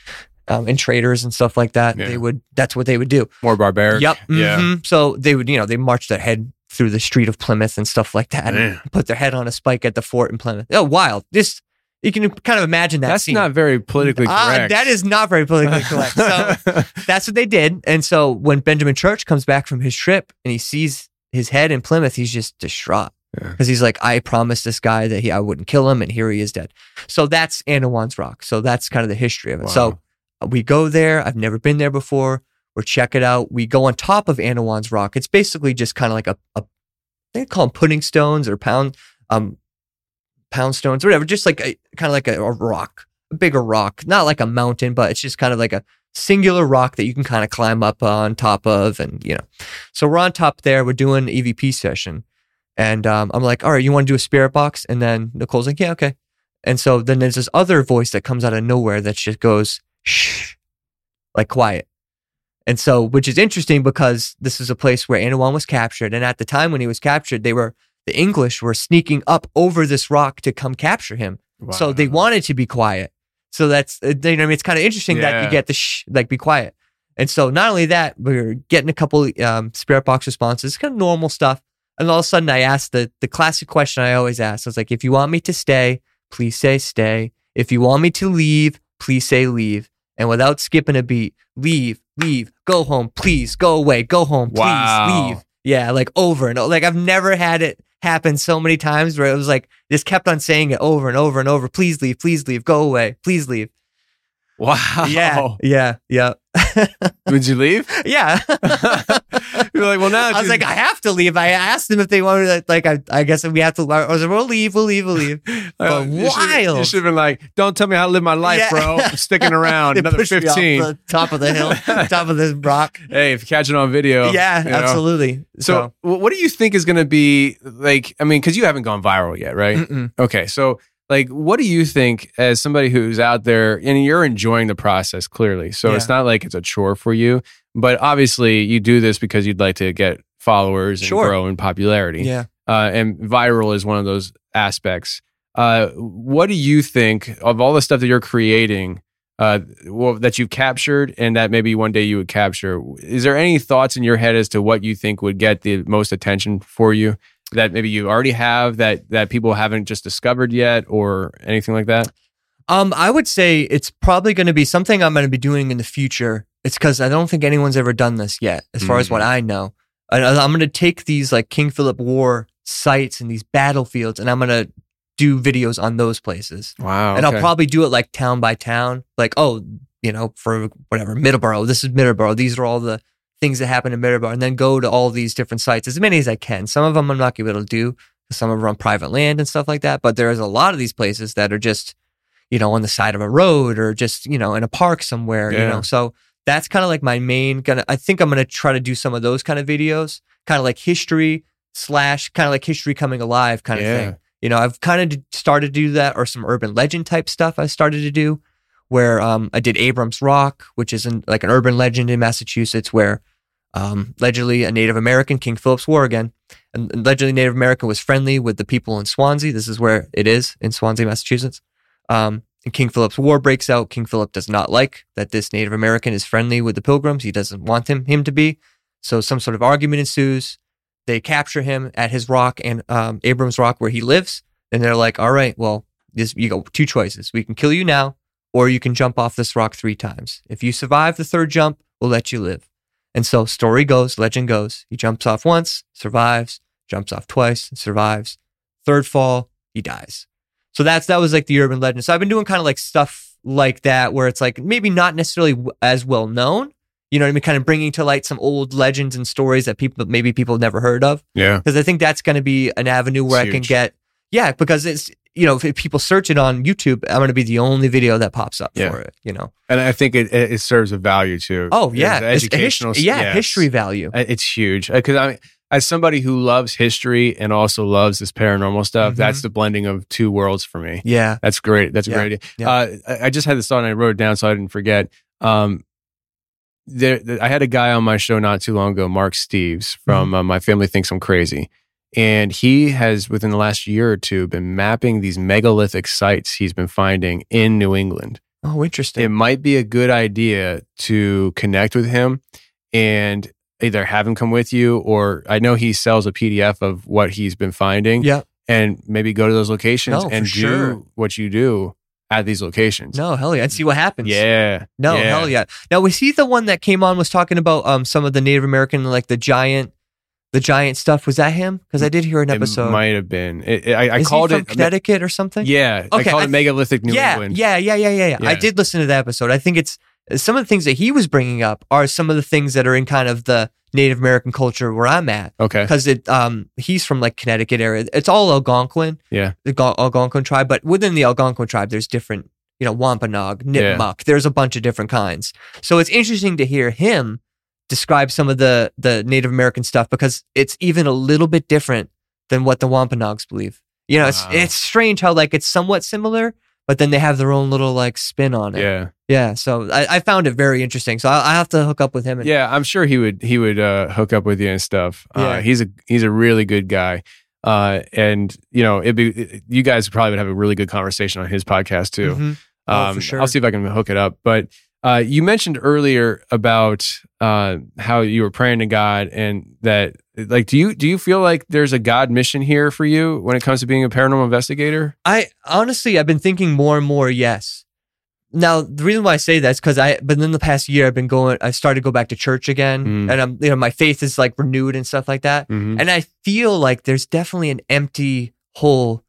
um, and traders and stuff like that. Yeah. They would. That's what they would do. More barbaric. Yep. Yeah. mhm. So they would, you know, they marched their head through the street of Plymouth and stuff like that, Man. and put their head on a spike at the fort in Plymouth. Oh, wild! Just you can kind of imagine that. That's scene. not very politically Ah, correct. that is not very politically correct. So that's what they did. And so when Benjamin Church comes back from his trip and he sees his head in Plymouth, he's just distraught. Yeah. because he's like, I promised this guy that he I wouldn't kill him, and here he is dead. So that's Anawan's Rock. So that's kind of the history of it. So Wow. uh, we go there. I've never been there before. We're check it out. We go on top of Anawan's Rock. It's basically just kind of like a, a they call them pudding stones or pound um pound stones, or whatever. Just like a kind of like a, a rock, a bigger rock, not like a mountain, but it's just kind of like a singular rock that you can kind of climb up on top of, and you know. So we're on top there. We're doing EVP session, and um, I'm like, all right, you want to do a spirit box? And then Nicole's like, yeah, okay. And so then there's this other voice that comes out of nowhere that just goes shh, like quiet. And so, which is interesting because this is a place where Anawan was captured. And at the time when he was captured, they were, the English were sneaking up over this rock to come capture him. So they wanted to be quiet. So that's, uh, you know, I mean, it's kind of interesting that you get the shh, like be quiet. And so not only that, we are getting a couple um, spirit box responses, kind of normal stuff. And all of a sudden, I asked the the classic question I always ask. I was like, if you want me to stay, please say stay. If you want me to leave, please say leave. And without skipping a beat, leave, leave, go home, please, go away, go home, please, Wow. leave. Yeah, like over and over. Like I've never had it happen so many times where it was like just kept on saying it over and over and over. Please leave, please leave, go away, please leave. Wow. Yeah, yeah, yeah, Would you leave? yeah. You're like, well, now I was like, I have to leave. I asked them if they wanted to, like, I, I guess we have to. I was like, we'll leave, we'll leave, we'll leave. Uh, but you Should, you should have been like, don't tell me how to live my life, Yeah. bro. I'm sticking around another pushed me off 15. the top of the hill, top of the rock. Hey, if you catch it on video. yeah, you know. absolutely. So, wh- what do you think is going to be like? I mean, because you haven't gone viral yet, right? Mm-mm. Okay, so like, what do you think as somebody who's out there and you're enjoying the process clearly? So it's not like it's a chore for you, but obviously you do this because you'd like to get followers and Sure. grow in popularity. yeah. uh, and viral is one of those aspects. Uh, what do you think of all the stuff that you're creating, uh, well, that you've captured, and that maybe one day you would capture? Is there any thoughts in your head as to what you think would get the most attention for you? That maybe you already have that that people haven't just discovered yet, or anything like that? Um, I would say it's probably going to be something I'm going to be doing in the future. It's because I don't think anyone's ever done this yet, as far as what I know. And I- I'm going to take these like King Philip War sites and these battlefields, and I'm going to do videos on those places. Wow, and I'll probably do it like town by town. Like, oh, you know, for whatever Middleborough, this is Middleborough. These are all the things that happen in Middleborough, and then go to all these different sites as many as I can. Some of them I'm not going to be able to do. Some of them are on private land and stuff like that. But there's a lot of these places that are just, you know, on the side of a road or just, you know, in a park somewhere. You know, so that's kind of like my main. Gonna, I think I'm gonna try to do some of those kind of videos, kind of like history slash kind of like history coming alive kind of Yeah. thing. You know, I've kind of started to do that, or some urban legend type stuff. I started to do, where um, I did Abrams Rock, which is in, like an urban legend in Massachusetts, where um, allegedly a Native American, King Philip's War again, and allegedly Native American was friendly with the people in Swansea. This is where it is in Swansea, Massachusetts. Um, and King Philip's War breaks out. King Philip does not like that this Native American is friendly with the Pilgrims. He doesn't want him him to be. So some sort of argument ensues. They capture him at his rock and um, Abrams Rock where he lives, and they're like, "All right, well, this you got two choices. We can kill you now, or you can jump off this rock three times. If you survive the third jump, we'll let you live." And so story goes, legend goes. He jumps off once, survives, jumps off twice, survives. Third fall, he dies. So that's that was like the urban legend. So I've been doing kind of like stuff like that where it's like maybe not necessarily as well known. You know what I mean? Kind of bringing to light some old legends and stories that people maybe people never heard of. Yeah. Because I think that's going to be an avenue where It's I can get yeah. Because it's you know if people search it on YouTube, I'm going to be the only video that pops up Yeah. for it. You know? And I think it, it serves a value too. Oh yeah, It's his- educational. yeah, history value. Uh, It's huge because I, as somebody who loves history and also loves this paranormal stuff, Mhm. that's the blending of two worlds for me. Yeah. That's great. That's a Yeah. great idea. Uh, I, just had this thought and I wrote it down so I didn't forget. Um, there, there- I had a guy on my show not too long ago, Mark Steves from Mm-hmm. uh, My Family Thinks I'm Crazy. And he has, within the last year or two, been mapping these megalithic sites he's been finding in New England Oh, interesting. it might be a good idea to connect with him and either have him come with you or I know he sells a PDF of what he's been finding yeah. and maybe go to those locations No, and do sure. what you do at these locations. No, hell yeah. And see what happens. Yeah. No, yeah. hell yeah. Now was he the one that came on was talking about um some of the Native American like the giant the giant stuff. Was that him? Because I did hear an episode. It might have been. It, it- I, I Is called he from it Connecticut or something? Yeah, I called I it megalithic New yeah, England. Yeah, yeah, yeah, yeah, yeah. I did listen to that episode. I think it's some of the things that he was bringing up are some of the things that are in kind of the Native American culture where I'm at. Okay. Because it, um, he's from like Connecticut area. It's all Algonquin, Yeah. the Gal- Algonquin tribe, but within the Algonquin tribe, there's different, you know, Wampanoag, Yeah. Nipmuc. There's a bunch of different kinds. So it's interesting to hear him describe some of the the Native American stuff because it's even a little bit different than what the Wampanoags believe. You know, it's Wow. it's strange how like it's somewhat similar, but then they have their own little like spin on it. Yeah. Yeah. So I, I found it very interesting. So I, I have to hook up with him. And, Yeah, I'm sure he would he would uh, hook up with you and stuff. Uh, Yeah. he's a he's a really good guy. Uh, and you know, it'd be you guys probably would have a really good conversation on his podcast too. Mhm. Oh, Um, sure. I'll see if I can hook it up. But uh, you mentioned earlier about uh, how you were praying to God and that like do you do you feel like there's a God mission here for you when it comes to being a paranormal investigator? I honestly, I've been thinking more and more. Yes. Now the reason why I say that is because I, but in the past year, I've been going. I started to go back to church again, Mm. and I'm, you know, my faith is like renewed and stuff like that. Mhm. And I feel like there's definitely an empty hole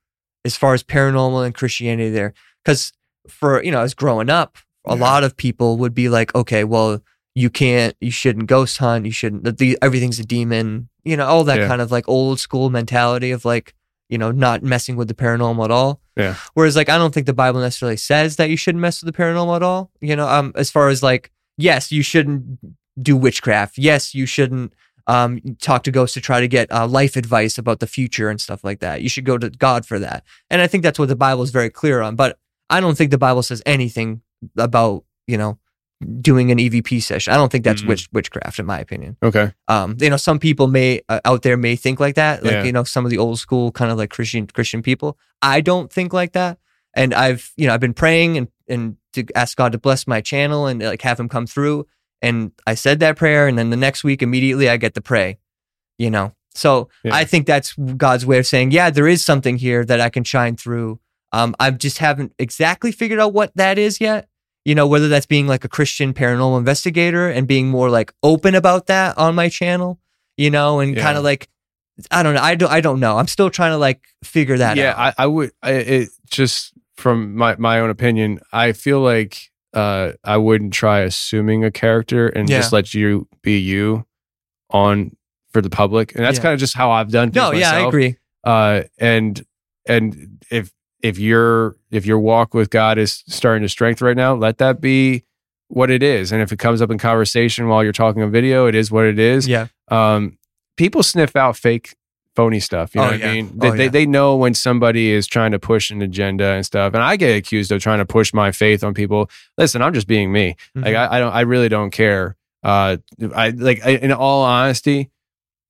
as far as paranormal and Christianity there. Because for you know, I was growing up, a Yeah. lot of people would be like, okay, well, you can't, you shouldn't ghost hunt, you shouldn't. The, everything's a demon. You know, all that Yeah. kind of like old school mentality of like, you know, not messing with the paranormal at all. Yeah. Whereas like I don't think the Bible necessarily says that you shouldn't mess with the paranormal at all. You know, um, as far as like, yes, you shouldn't do witchcraft. Yes, you shouldn't um talk to ghosts to try to get uh, life advice about the future and stuff like that. You should go to God for that. And I think that's what the Bible is very clear on. But I don't think the Bible says anything about you know doing an EVP session. I don't think that's Mhm. witch witchcraft, in my opinion. Okay. Um, you know, some people may uh, out there may think like that, like Yeah. you know, some of the old school kind of like Christian Christian people. I don't think like that, and I've you know I've been praying and and to ask God to bless my channel and like have Him come through. And I said that prayer, and then the next week immediately I get to pray. You know, so Yeah. I think that's God's way of saying, yeah, there is something here that I can shine through. Um, I just haven't exactly figured out what that is yet. You know, whether that's being like a Christian paranormal investigator and being more like open about that on my channel, you know, and Yeah. kind of like, I don't know. I don't, I don't know. I'm still trying to like figure that yeah, out. I, I would. I, it just from my my own opinion, I feel like uh, I wouldn't try assuming a character and Yeah. just let you be you on for the public, and that's Yeah. kind of just how I've done. Things no, yeah, I agree. Uh, and and if if your if your walk with God is starting to strengthen right now, let that be what it is. And if it comes up in conversation while you're talking on video, it is what it is Yeah. um, people sniff out fake phony stuff. You know Oh, what yeah. I mean? They, Oh, they, yeah. they know when somebody is trying to push an agenda and stuff. And I get accused of trying to push my faith on people. Listen, I'm just being me. Like Mhm. I, I don't, I really don't care. Uh, I like I, in all honesty,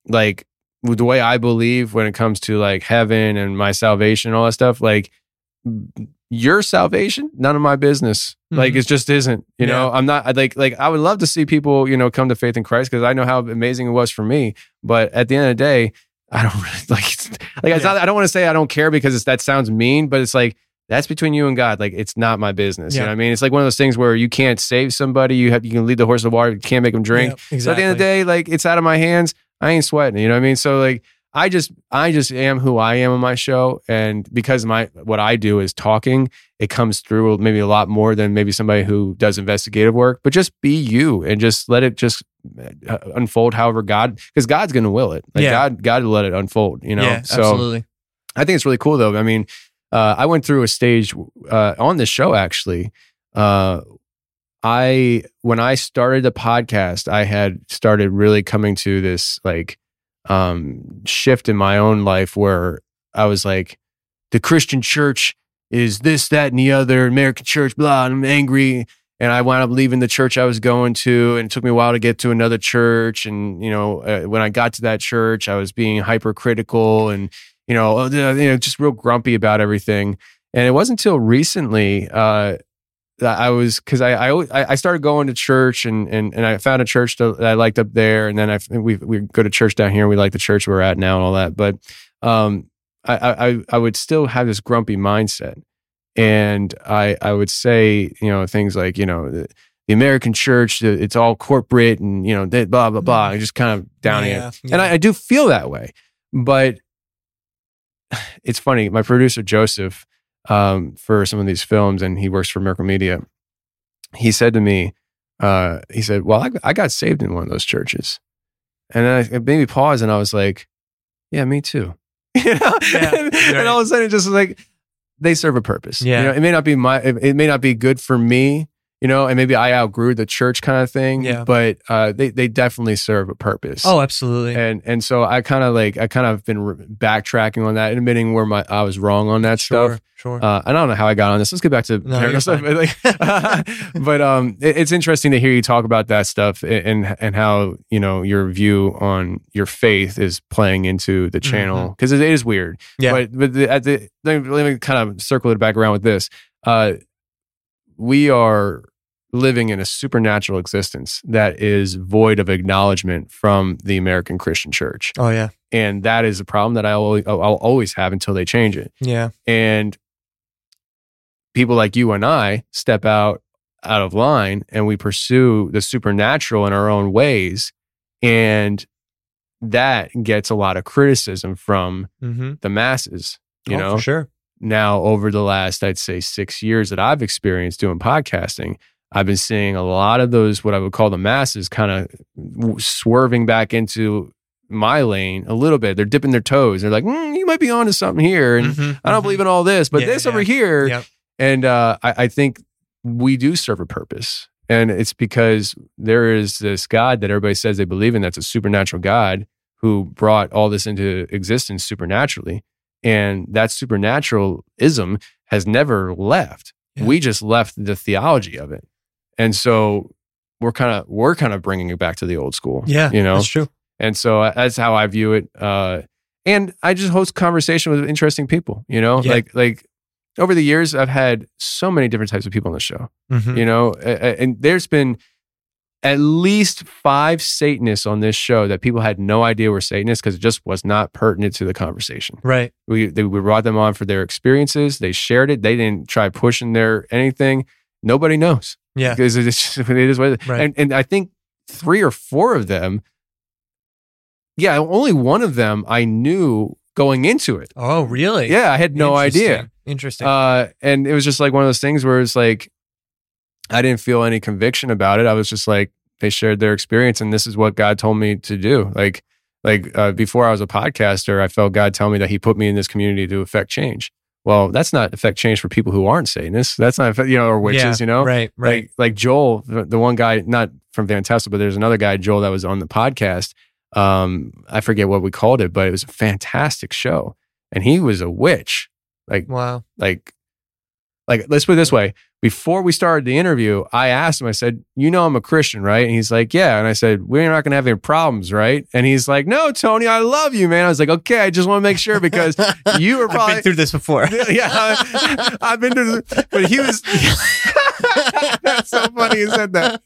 like the way I believe when it comes to like heaven and my salvation and all that stuff, like your salvation, none of my business. Like Mhm. it just isn't. You know, I'm not like like I would love to see people, you know, come to faith in Christ because I know how amazing it was for me. But at the end of the day, I don't really like it's, like it's Yeah. not, I don't want to say I don't care because it's, that sounds mean, but it's like that's between you and God. Like it's not my business. You know what I mean? It's like one of those things where you can't save somebody. You have you can lead the horse to water, you can't make them drink. Yep, So at the end of the day, like it's out of my hands. I ain't sweating. You know what I mean? So like I just I just am who I am on my show, and because my what I do is talking, it comes through maybe a lot more than maybe somebody who does investigative work. But just be you and just let it just uh, unfold however God because God's going to will it. Like Yeah. God God will let it unfold. You know. yeah, so absolutely. I think it's really cool though. I mean, uh, I went through a stage uh, on this show actually. Uh, I when I started the podcast, I had started really coming to this like um, shift in my own life where I was like, the Christian church is this, that, and the other. American church, blah. I'm angry, and I wound up leaving the church I was going to, and it took me a while to get to another church. And you know, uh, when I got to that church, I was being hypercritical and you know, uh, you know, just real grumpy about everything. And it wasn't until recently uh, I was because I, I always- I I started going to church and and and I found a church that I liked up there, and then I we we go to church down here. We like the church we're at now and all that, but um, I I I would still have this grumpy mindset, and I I would say you know things like you know. the American church, the- it's all corporate and, you know, blah, blah, blah, and just kind of downing Yeah, it. And I, I do feel that way. But it's funny. My producer, Joseph, um, for some of these films, and he works for Miracle Media, he said to me, uh, he said, Well, I, I got saved in one of those churches. And then I, it made me pause and I was like, Yeah, me too. You know? Yeah, and, right. all of a sudden, it just was like, they serve a purpose. Yeah. You know, it may not be my, it, it may not be good for me, you know, and maybe I outgrew the church kind of thing. Yeah. But uh, they, they definitely serve a purpose Oh, absolutely. and and so I kind of like I kind of been re- backtracking on that, admitting where my I was wrong on that sure, stuff. sure. Uh, and I don't know how I got on this. Let's get back to No, stuff. But, like, but um, it- it's interesting to hear you talk about that stuff and and how you know your view on your faith is playing into the channel because it is weird. Mm-hmm. Yeah. But but the, at the let me, let me kind of circle it back around with this. Uh, we are living in a supernatural existence that is void of acknowledgement from the American Christian Church, oh, yeah. and that is a problem that I always, I'll always have until they change it. Yeah. And people like you and I step out out of line and we pursue the supernatural in our own ways, and that gets a lot of criticism from Mm-hmm. the masses. You oh, know, for sure. Now over the last i'd say six years that i've experienced doing podcasting i've been seeing a lot of those what i would call the masses kind of swerving back into my lane a little bit. They're dipping their toes. They're like mm, you might be onto something here and Mhm, i don't mhm. believe in all this but Yeah, this over here. Yep. and uh, I, I think we do serve a purpose. And it's because there is this god that everybody says they believe in that's a supernatural god who brought all this into existence supernaturally and that supernaturalism has never left Yeah. we just left the theology of it and so we're kind of we're kind of bringing it back to the old school Yeah. you know That's true. and so uh, that's how I view it. Uh, and I just host conversation with interesting people, you know, Yeah. like, like over the years, I've had so many different types of people on the show, Mhm. you know, and there's been at least five Satanists on this show that people had no idea were Satanists because it just was not pertinent to the conversation. Right. We, they, we brought them on for their experiences. They shared it. They didn't try pushing their anything. Nobody knows Yeah. because it's just, it is what it is. Right. And, and I think three or four of them, yeah, only one of them I knew going into it. Oh, really? Yeah, I had no idea. Interesting. Interesting. Uh, and it was just like one of those things where it's like, I didn't feel any conviction about it. I was just like, they shared their experience, and this is what God told me to do. Like, like uh, before I was a podcaster, I felt God tell me that He put me in this community to affect change. Well, that's not affect change for people who aren't Satanists. That's not you know, or witches. Yeah, you know, Right. Right. like like Joel, the, the one guy, not from Van Tassel, but there's another guy, Joel, that was on the podcast. Um, I forget what we called it, but it was a fantastic show, and he was a witch. Like wow. like like let's put it this way. Before we started the interview i asked him i said you know i'm a christian right? And he's like yeah. And i said we're not going to have any problems right? And he's like no tony i love you man. I was like okay i just want to make sure because you were probably been through this before. yeah I, i've been through the, but he was that's so funny you said that.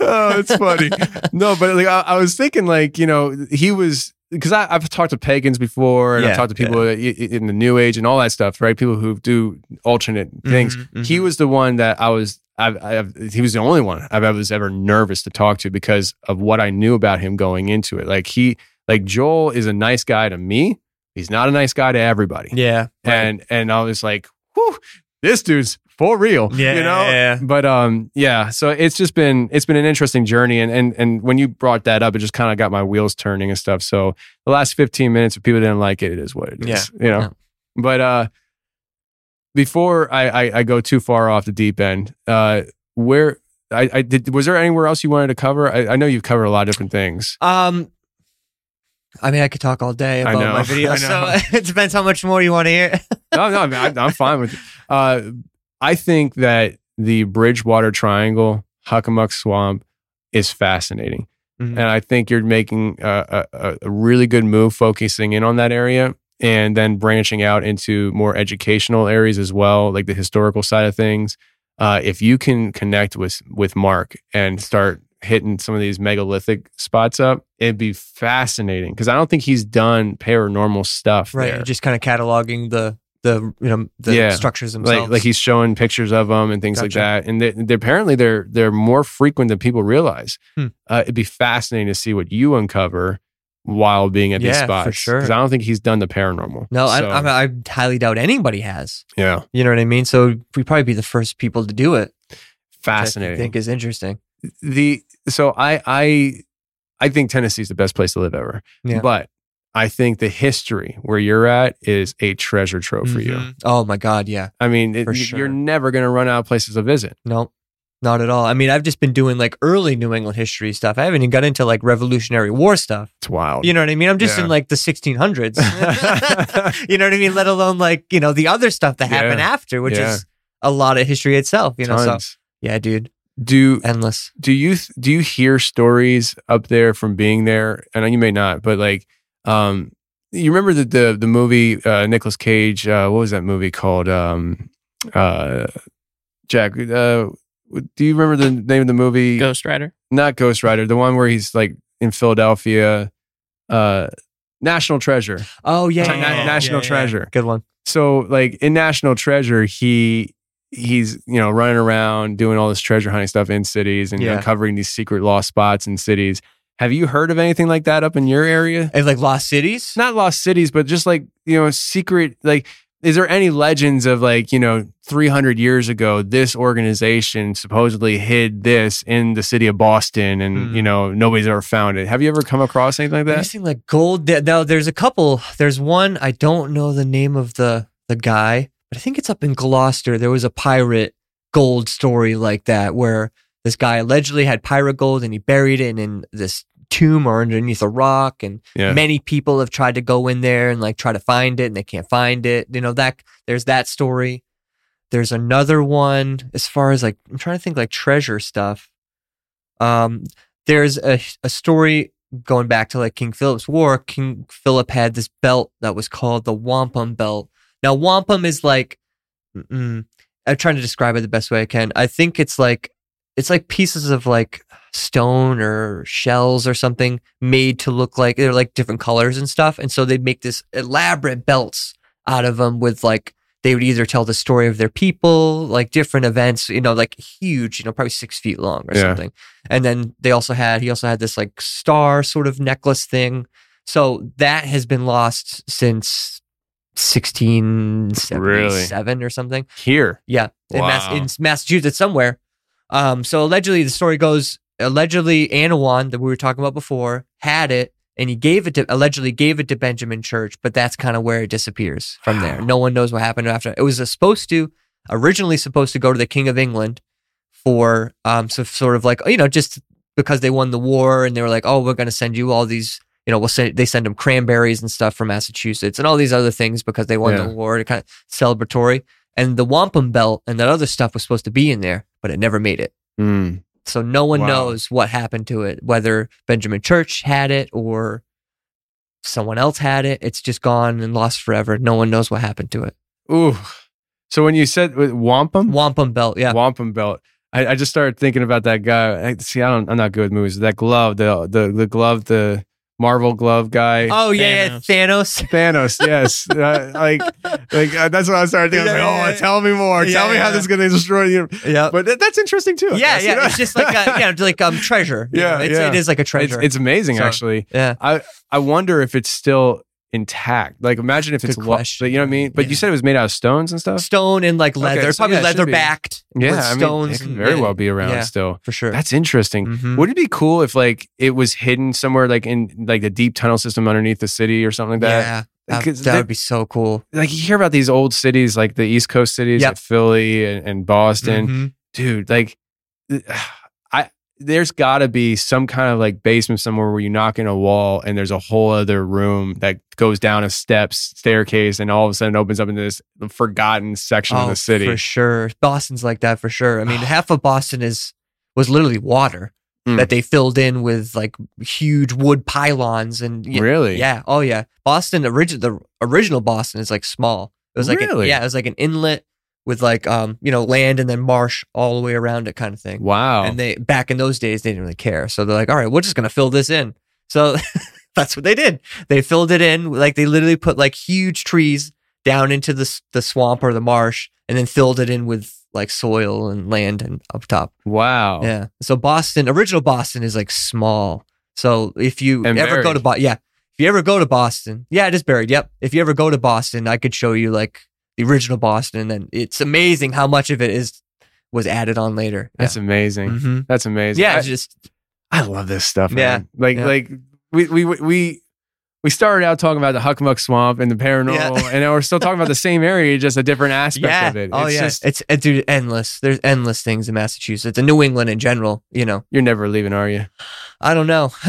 Oh it's funny. No but like I, I was thinking like you know he was because I've talked to pagans before and I've talked to people i- in the new age and all that stuff, right? People who do alternate things. Mhm, He mhm. was the one that I was, I've, I've, he was the only one I've, I was ever nervous to talk to because of what I knew about him going into it. Like he, like Joel is a nice guy to me. He's not a nice guy to everybody. Yeah. right. And, and I was like, whew, this dude's for real, Yeah, you know? yeah. But, um, yeah, so it's just been, it's been an interesting journey. And, and, and when you brought that up, it just kind of got my wheels turning and stuff. So the last 15 minutes, if people didn't like it, it is what it is, Yeah, you know? yeah. But, uh, before I, I, I go too far off the deep end, uh, where I, I did, was there anywhere else you wanted to cover? I, I know you've covered a lot of different things. Um, I mean, I could talk all day about my video, I so it depends how much more you want to hear. no, no, I mean, I, I'm fine with it. Uh, I think that the Bridgewater Triangle, Hockomock Swamp, is fascinating. Mhm. And I think you're making a, a, a really good move focusing in on that area and then branching out into more educational areas as well, like the historical side of things. Uh, if you can connect with with Mark and start hitting some of these megalithic spots up, it'd be fascinating because I don't think he's done paranormal stuff right. there. Just kind of cataloging the the you know the Yeah. structures themselves. like like he's showing pictures of them and things like that and they, they apparently they're they're more frequent than people realize Hmm. uh, it'd be fascinating to see what you uncover while being at these Yeah, for sure. because i don't think he's done the paranormal no, So, I, I, I highly doubt anybody has. yeah You know what I mean? So we'd probably be the first people to do it. fascinating I think is interesting. the so i i i think tennessee's the best place to live ever Yeah. but i think the history where you're at is a treasure trove for you Mhm. Oh my God, yeah. i mean it, sure. you're never going to run out of places to visit No, not at all. I mean, I've just been doing like early New England history stuff. I haven't even got into like Revolutionary War stuff. it's wild You know what I mean? I'm just Yeah. in like the 1600s. you know what I mean? Let alone like, you know, the other stuff that happened Yeah. after, which Yeah. is a lot of history itself, you know? So, yeah, dude, do endless. do you do you hear stories up there from being there? I know you may not, but like, um, you remember the the the movie uh, Nicolas Cage? Uh, what was that movie called? Um, uh, Jack, uh, do you remember the name of the movie? Ghost Rider. Not Ghost Rider, the one where he's like in Philadelphia. Uh, National Treasure. Oh, yeah. Na- yeah, yeah, National yeah, yeah. Treasure. Good one. So like in National Treasure, he he's you know running around doing all this treasure hunting stuff in cities and Yeah. uncovering these secret lost spots in cities. Have you heard of anything like that up in your area? And like lost cities? Not lost cities, but just like you know secret like. Is there any legends of like, you know, 300 years ago, this organization supposedly hid this in the city of Boston and, Hmm. you know, nobody's ever found it? Have you ever come across anything like that? Missing like gold. there- No, there's a couple. There's one. I don't know the name of the the guy, but I think it's up in Gloucester. There was a pirate gold story like that where this guy allegedly had pirate gold and he buried it in this tomb or underneath a rock. And Yeah. many people have tried to go in there and like try to find it and they can't find it. You know that there's that story. There's another one as far as like I'm trying to think like treasure stuff. Um, there's a a story going back to like King Philip's War. King Philip had this belt that was called the wampum belt. Now wampum is like, mm, I'm trying to describe it the best way I can. I think it's like it's like pieces of like stone or shells or something made to look like they're like different colors and stuff. And so they'd make this elaborate belts out of them with like they would either tell the story of their people, like different events, you know, like huge, you know, probably six feet long or Yeah. something. And then they also had he also had this like star sort of necklace thing. So that has been lost since 1677 or something. Here. Yeah, in, Mass- in Massachusetts somewhere. Um, so allegedly, the story goes allegedly Anawan that we were talking about before had it, and he gave it to allegedly gave it to Benjamin Church, but that's kind of where it disappears from there. No one knows what happened after. It was supposed to originally supposed to go to the King of England for um, so sort of like you know just because they won the war and they were like, oh, we're going to send you all these. You know, we'll send, they send them cranberries and stuff from Massachusetts and all these other things because they won Yeah. the war to kind of celebratory. And the wampum belt and that other stuff was supposed to be in there, but it never made it. Mm. So no one Wow. knows what happened to it, whether Benjamin Church had it or someone else had it. It's just gone and lost forever. No one knows what happened to it. Ooh. So when you said wampum, Wampum belt, yeah. wampum belt, I, I just started thinking about that guy. I, see, I don't, I'm not good with movies. That glove, the the the glove, the Marvel glove guy. Oh yeah, yeah, Thanos. Thanos, yes. Uh, like, like uh, that's what I started thinking. I was Yeah, like, oh, yeah, yeah. tell me more. Yeah, tell me how this is going to destroy you. Yeah. But that, that's interesting too. I Yeah, guess, you yeah. know? It's just like a, yeah, like um treasure. Yeah, know? It's, yeah. it is like a It's, treasure. it's amazing, So, actually. yeah. I I wonder if it's still intact. Like, imagine if it's lo- You know what I mean? But you said it was made out of stones and stuff. Stone and like leather, Okay, so probably yeah, leather backed. Yeah, with I mean, stones. it could very well be around yeah, still. for sure. That's interesting. Mhm. Would it be cool if like it was hidden somewhere, like in like the deep tunnel system underneath the city or something like that? yeah, That, that would be so cool. Like you hear about these old cities, like the East Coast cities, Yep. like Philly and, and Boston, Mhm. dude. Like, there's got to be some kind of like basement somewhere where you knock in a wall and there's a whole other room that goes down a steps staircase and all of a sudden opens up into this forgotten section of Oh, the city. for sure. Boston's like that for sure. I mean, half of Boston is was literally water Mm. that they filled in with like huge wood pylons and Really? yeah, oh yeah. Boston original the original Boston is like small. It was like Really? yeah, it was like an inlet with like um you know land and then marsh all the way around it kind of thing. Wow. And they back in those days they didn't really care, so they're like, all right, we're just gonna fill this in. So that's what they did. They filled it in like they literally put like huge trees down into the the swamp or the marsh, and then filled it in with like soil and land and up top. Wow. Yeah. So Boston, original Boston is like small. So if you And ever go to Boston, yeah, if you ever go to Boston, yeah, it is buried. Yep. If you ever go to Boston, I could show you like the original Boston, and it's amazing how much of it is was added on later. That's amazing. yeah. hmm That's amazing. yeah I, it's just I love this stuff. Yeah. Man. Like Yeah. like we we we we started out talking about the Hockomock Swamp and the paranormal, Yeah. and now we're still talking about the same area, just a different aspect yeah. of it. Oh yes it's yeah. just it's it, dude, endless. There's endless things in Massachusetts and New England in general. You know, you're never leaving, are you? I don't know.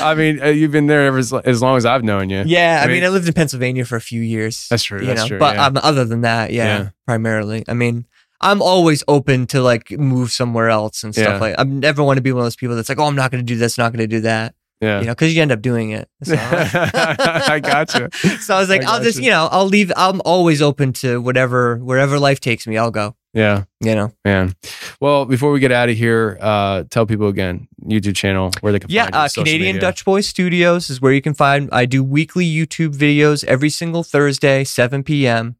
I mean, uh, you've been there ever as, as long as I've known you. Yeah, I mean, mean- I lived in Pennsylvania for a few years. That's true, You that's know, true, But yeah. um, other than that, yeah, Yeah. primarily. I mean, I'm always open to like move somewhere else and stuff Yeah. like. I never want to be one of those people that's like, oh, I'm not going to do this, not going to do that. Yeah. You know, because you end up doing it. So, I gotcha. so I was like, I I'll just, gotcha. you know, I'll leave. I'm always open to whatever, wherever life takes me. I'll go. Yeah, You know. man. Well, before we get out of here, uh, tell people again YouTube channel where they can Yeah, find you, uh, Canadian media. Dutch Boy Studios is where you can find. I do weekly YouTube videos every single Thursday, 7 p.m.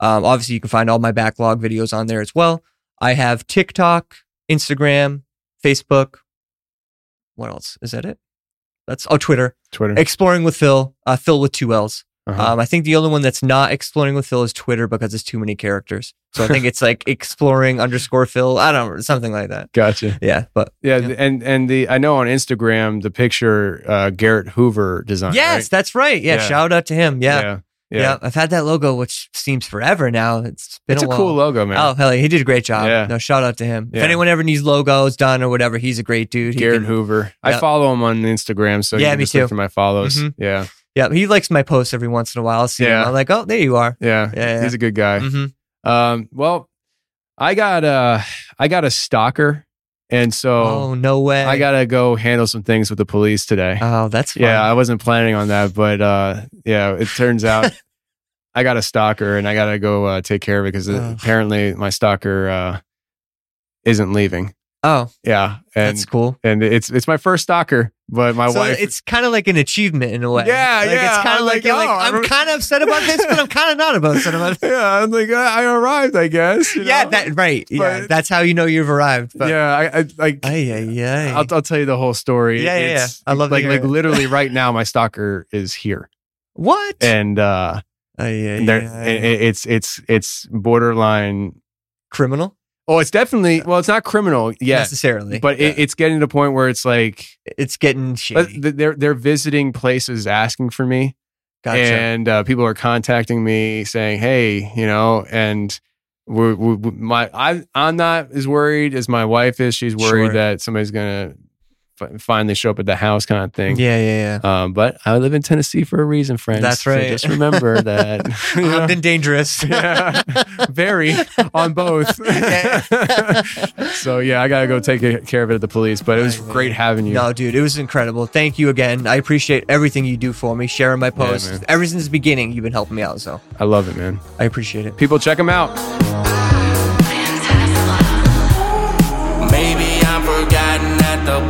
Um, obviously, you can find all my backlog videos on there as well. I have TikTok, Instagram, Facebook. What else? Is that it? That's oh Twitter. Twitter. Exploring with Phil. Uh, Phil with two L's. Uh-huh. Um, I think the only one that's not exploring with Phil is Twitter because it's too many characters. So I think it's like exploring underscore Phil. I don't know, something like that. gotcha. Yeah, but Yeah, Yeah. and and the I know on Instagram the picture uh, Garrett Hoover designed. yes, right? that's right. Yeah, Yeah. shout out to him. Yeah. yeah, Yeah. yeah. I've had that logo, which seems forever now. It's been It's a, a cool logo, man. Oh hell, yeah, he did a great job. Yeah. No, shout out to him. If anyone ever needs logos done or whatever, he's a great dude. He Garrett can- Hoover. I follow him on Instagram, so Yeah, you can me just look too. for my follows. Mhm. Yeah, Yeah, he likes my posts every once in a while. I'll see him. Yeah. I'm like, oh, there you are. yeah, Yeah, yeah. He's a good guy. hmm Um, well, I got uh I got a stalker, and so Oh no way. I gotta go handle some things with the police today. Oh, that's fun. yeah, I wasn't planning on that, but uh, yeah, it turns out I got a stalker, and I gotta go uh, take care of it because apparently my stalker uh, isn't leaving. Oh, Yeah, and that's cool. and it's it's my first stalker, but my so wife. it's kind of like an achievement in a way. Yeah, like, yeah. It's kind of like, like, like oh, I I'm kind of upset about this, but I'm kind of not about upset about it. yeah, I'm like I I arrived, I guess. you Yeah, know? that right. Yeah, that's how you know you've arrived. But, yeah, I, I like. Yeah, yeah. I'll, I'll tell you the whole story. Yeah, yeah, It's- yeah. I love like like literally right now, my stalker is here, what? and uh, Ay, ay, there ay. it- it's it's it's borderline. criminal Oh, it's definitely well, it's not criminal yet, necessarily, but it, it's getting to the point where it's like it's getting shady. they're they're visiting places asking for me, Gotcha. and uh, people are contacting me saying, "Hey, you know," and we're, we we- my I I'm not as worried as my wife is. She's worried Sure. that somebody's gonna finally show up at the house, kind of thing. yeah, yeah, yeah. Um, but I live in Tennessee for a reason, friends. That's So right. just remember that. yeah. you know? Armed and dangerous. yeah, very on both. so yeah, I gotta go take care of it at the police. But it was Right, great right. having you. No, dude, it was incredible. Thank you again. I appreciate everything you do for me, sharing my posts. man. Ever since the beginning, you've been helping me out. So I love it, man. I appreciate it. People, check them out. Maybe I'm forgotten at the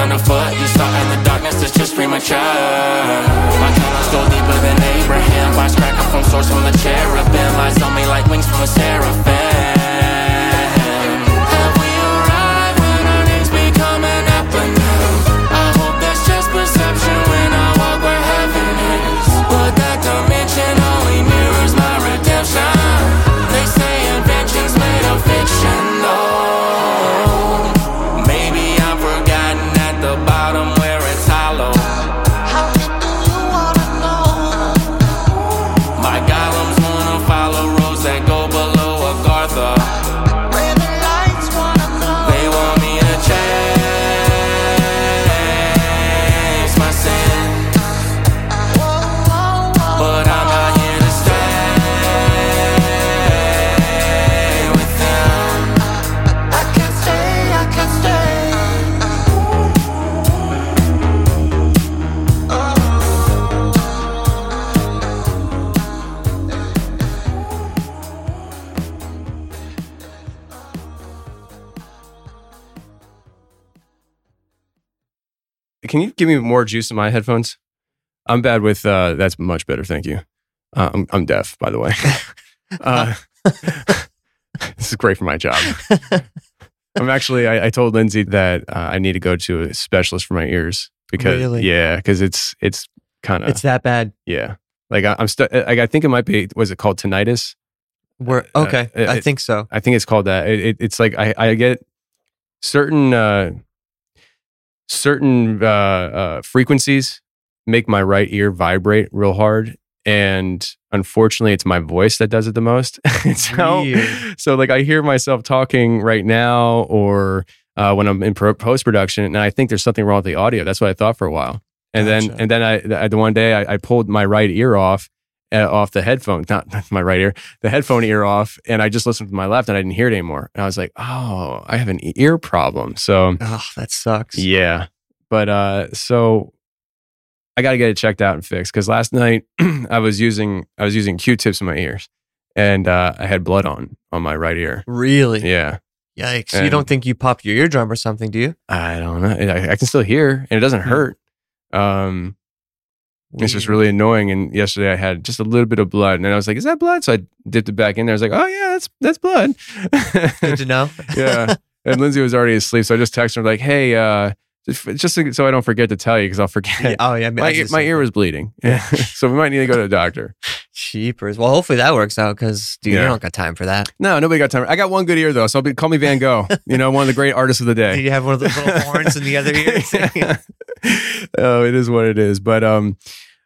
But it's underfoot. You saw in the darkness, it's just premature. My colors go deeper than Abraham. Fires crackle from source from the cherubim. Lies on me like wings from a seraphim. Can you give me more juice in my headphones? I'm bad with. Uh, that's much better. Thank you. Uh, I'm, I'm deaf, by the way. uh, this is great for my job. I'm actually. I, I told Lindsay that uh, I need to go to a specialist for my ears because Really? yeah, because it's it's kind of It's that bad. yeah. Like I, I'm stu- like I think it might be. Was it called tinnitus? We're Uh, okay. it- I it- think so. I think it's called that. It, it, it's like I, I get certain uh, certain uh, uh, frequencies make my right ear vibrate real hard, and unfortunately, it's my voice that does it the most. so, Weird. so like I hear myself talking right now, or uh, when I'm in post production, and I think there's something wrong with the audio. That's what I thought for a while, and then and then I the one day I, I pulled my right ear off. Uh, off the headphone, not, not my right ear, the headphone ear off, and I just listened to my left, and I didn't hear it anymore. And I was like, "Oh, I have an ear problem." So, Oh, that sucks. yeah, but uh, so I got to get it checked out and fixed because last night I was using I was using Q-tips in my ears, and uh, I had blood on on my right ear. Really? Yeah, Yikes. you don't think you popped your eardrum or something, do you? I don't know. I, I can still hear, and it doesn't Hmm. hurt. Um, it's just really annoying. And yesterday I had just a little bit of blood, and I was like, "Is that blood?" So I dipped it back in there. I was like, "Oh yeah, that's that's blood." Good to know. yeah. And Lindsay was already asleep, so I just texted her like, "Hey, uh, just, just so- I don't forget to tell you, because I'll forget." Yeah, oh, yeah. my, ear- my ear was bleeding, so we might need to go to the doctor. Cheapers. Well, hopefully that works out because, dude, Yeah. you don't got time for that. No, nobody got time. I got one good ear though, so I'll be, call me Van Gogh. You know, one of the great artists of the Do day. you have one of those little horns in the other ear? oh, it is what it is. But um,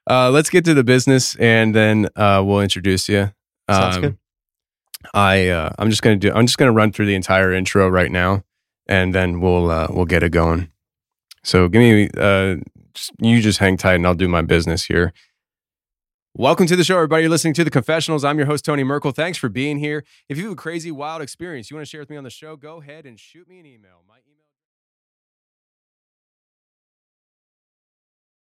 uh, let's get to the business, and then uh, we'll introduce you. Sounds Um, good. I uh, I'm just gonna do. I'm just gonna run through the entire intro right now, and then we'll uh, we'll get it going. So give me uh, just, you just hang tight, and I'll do my business here. Welcome to the show, everybody. You're listening to the Confessionals. I'm your host Tony Merkel. Thanks for being here. If you have a crazy, wild experience you want to share with me on the show, go ahead and shoot me an email. Email.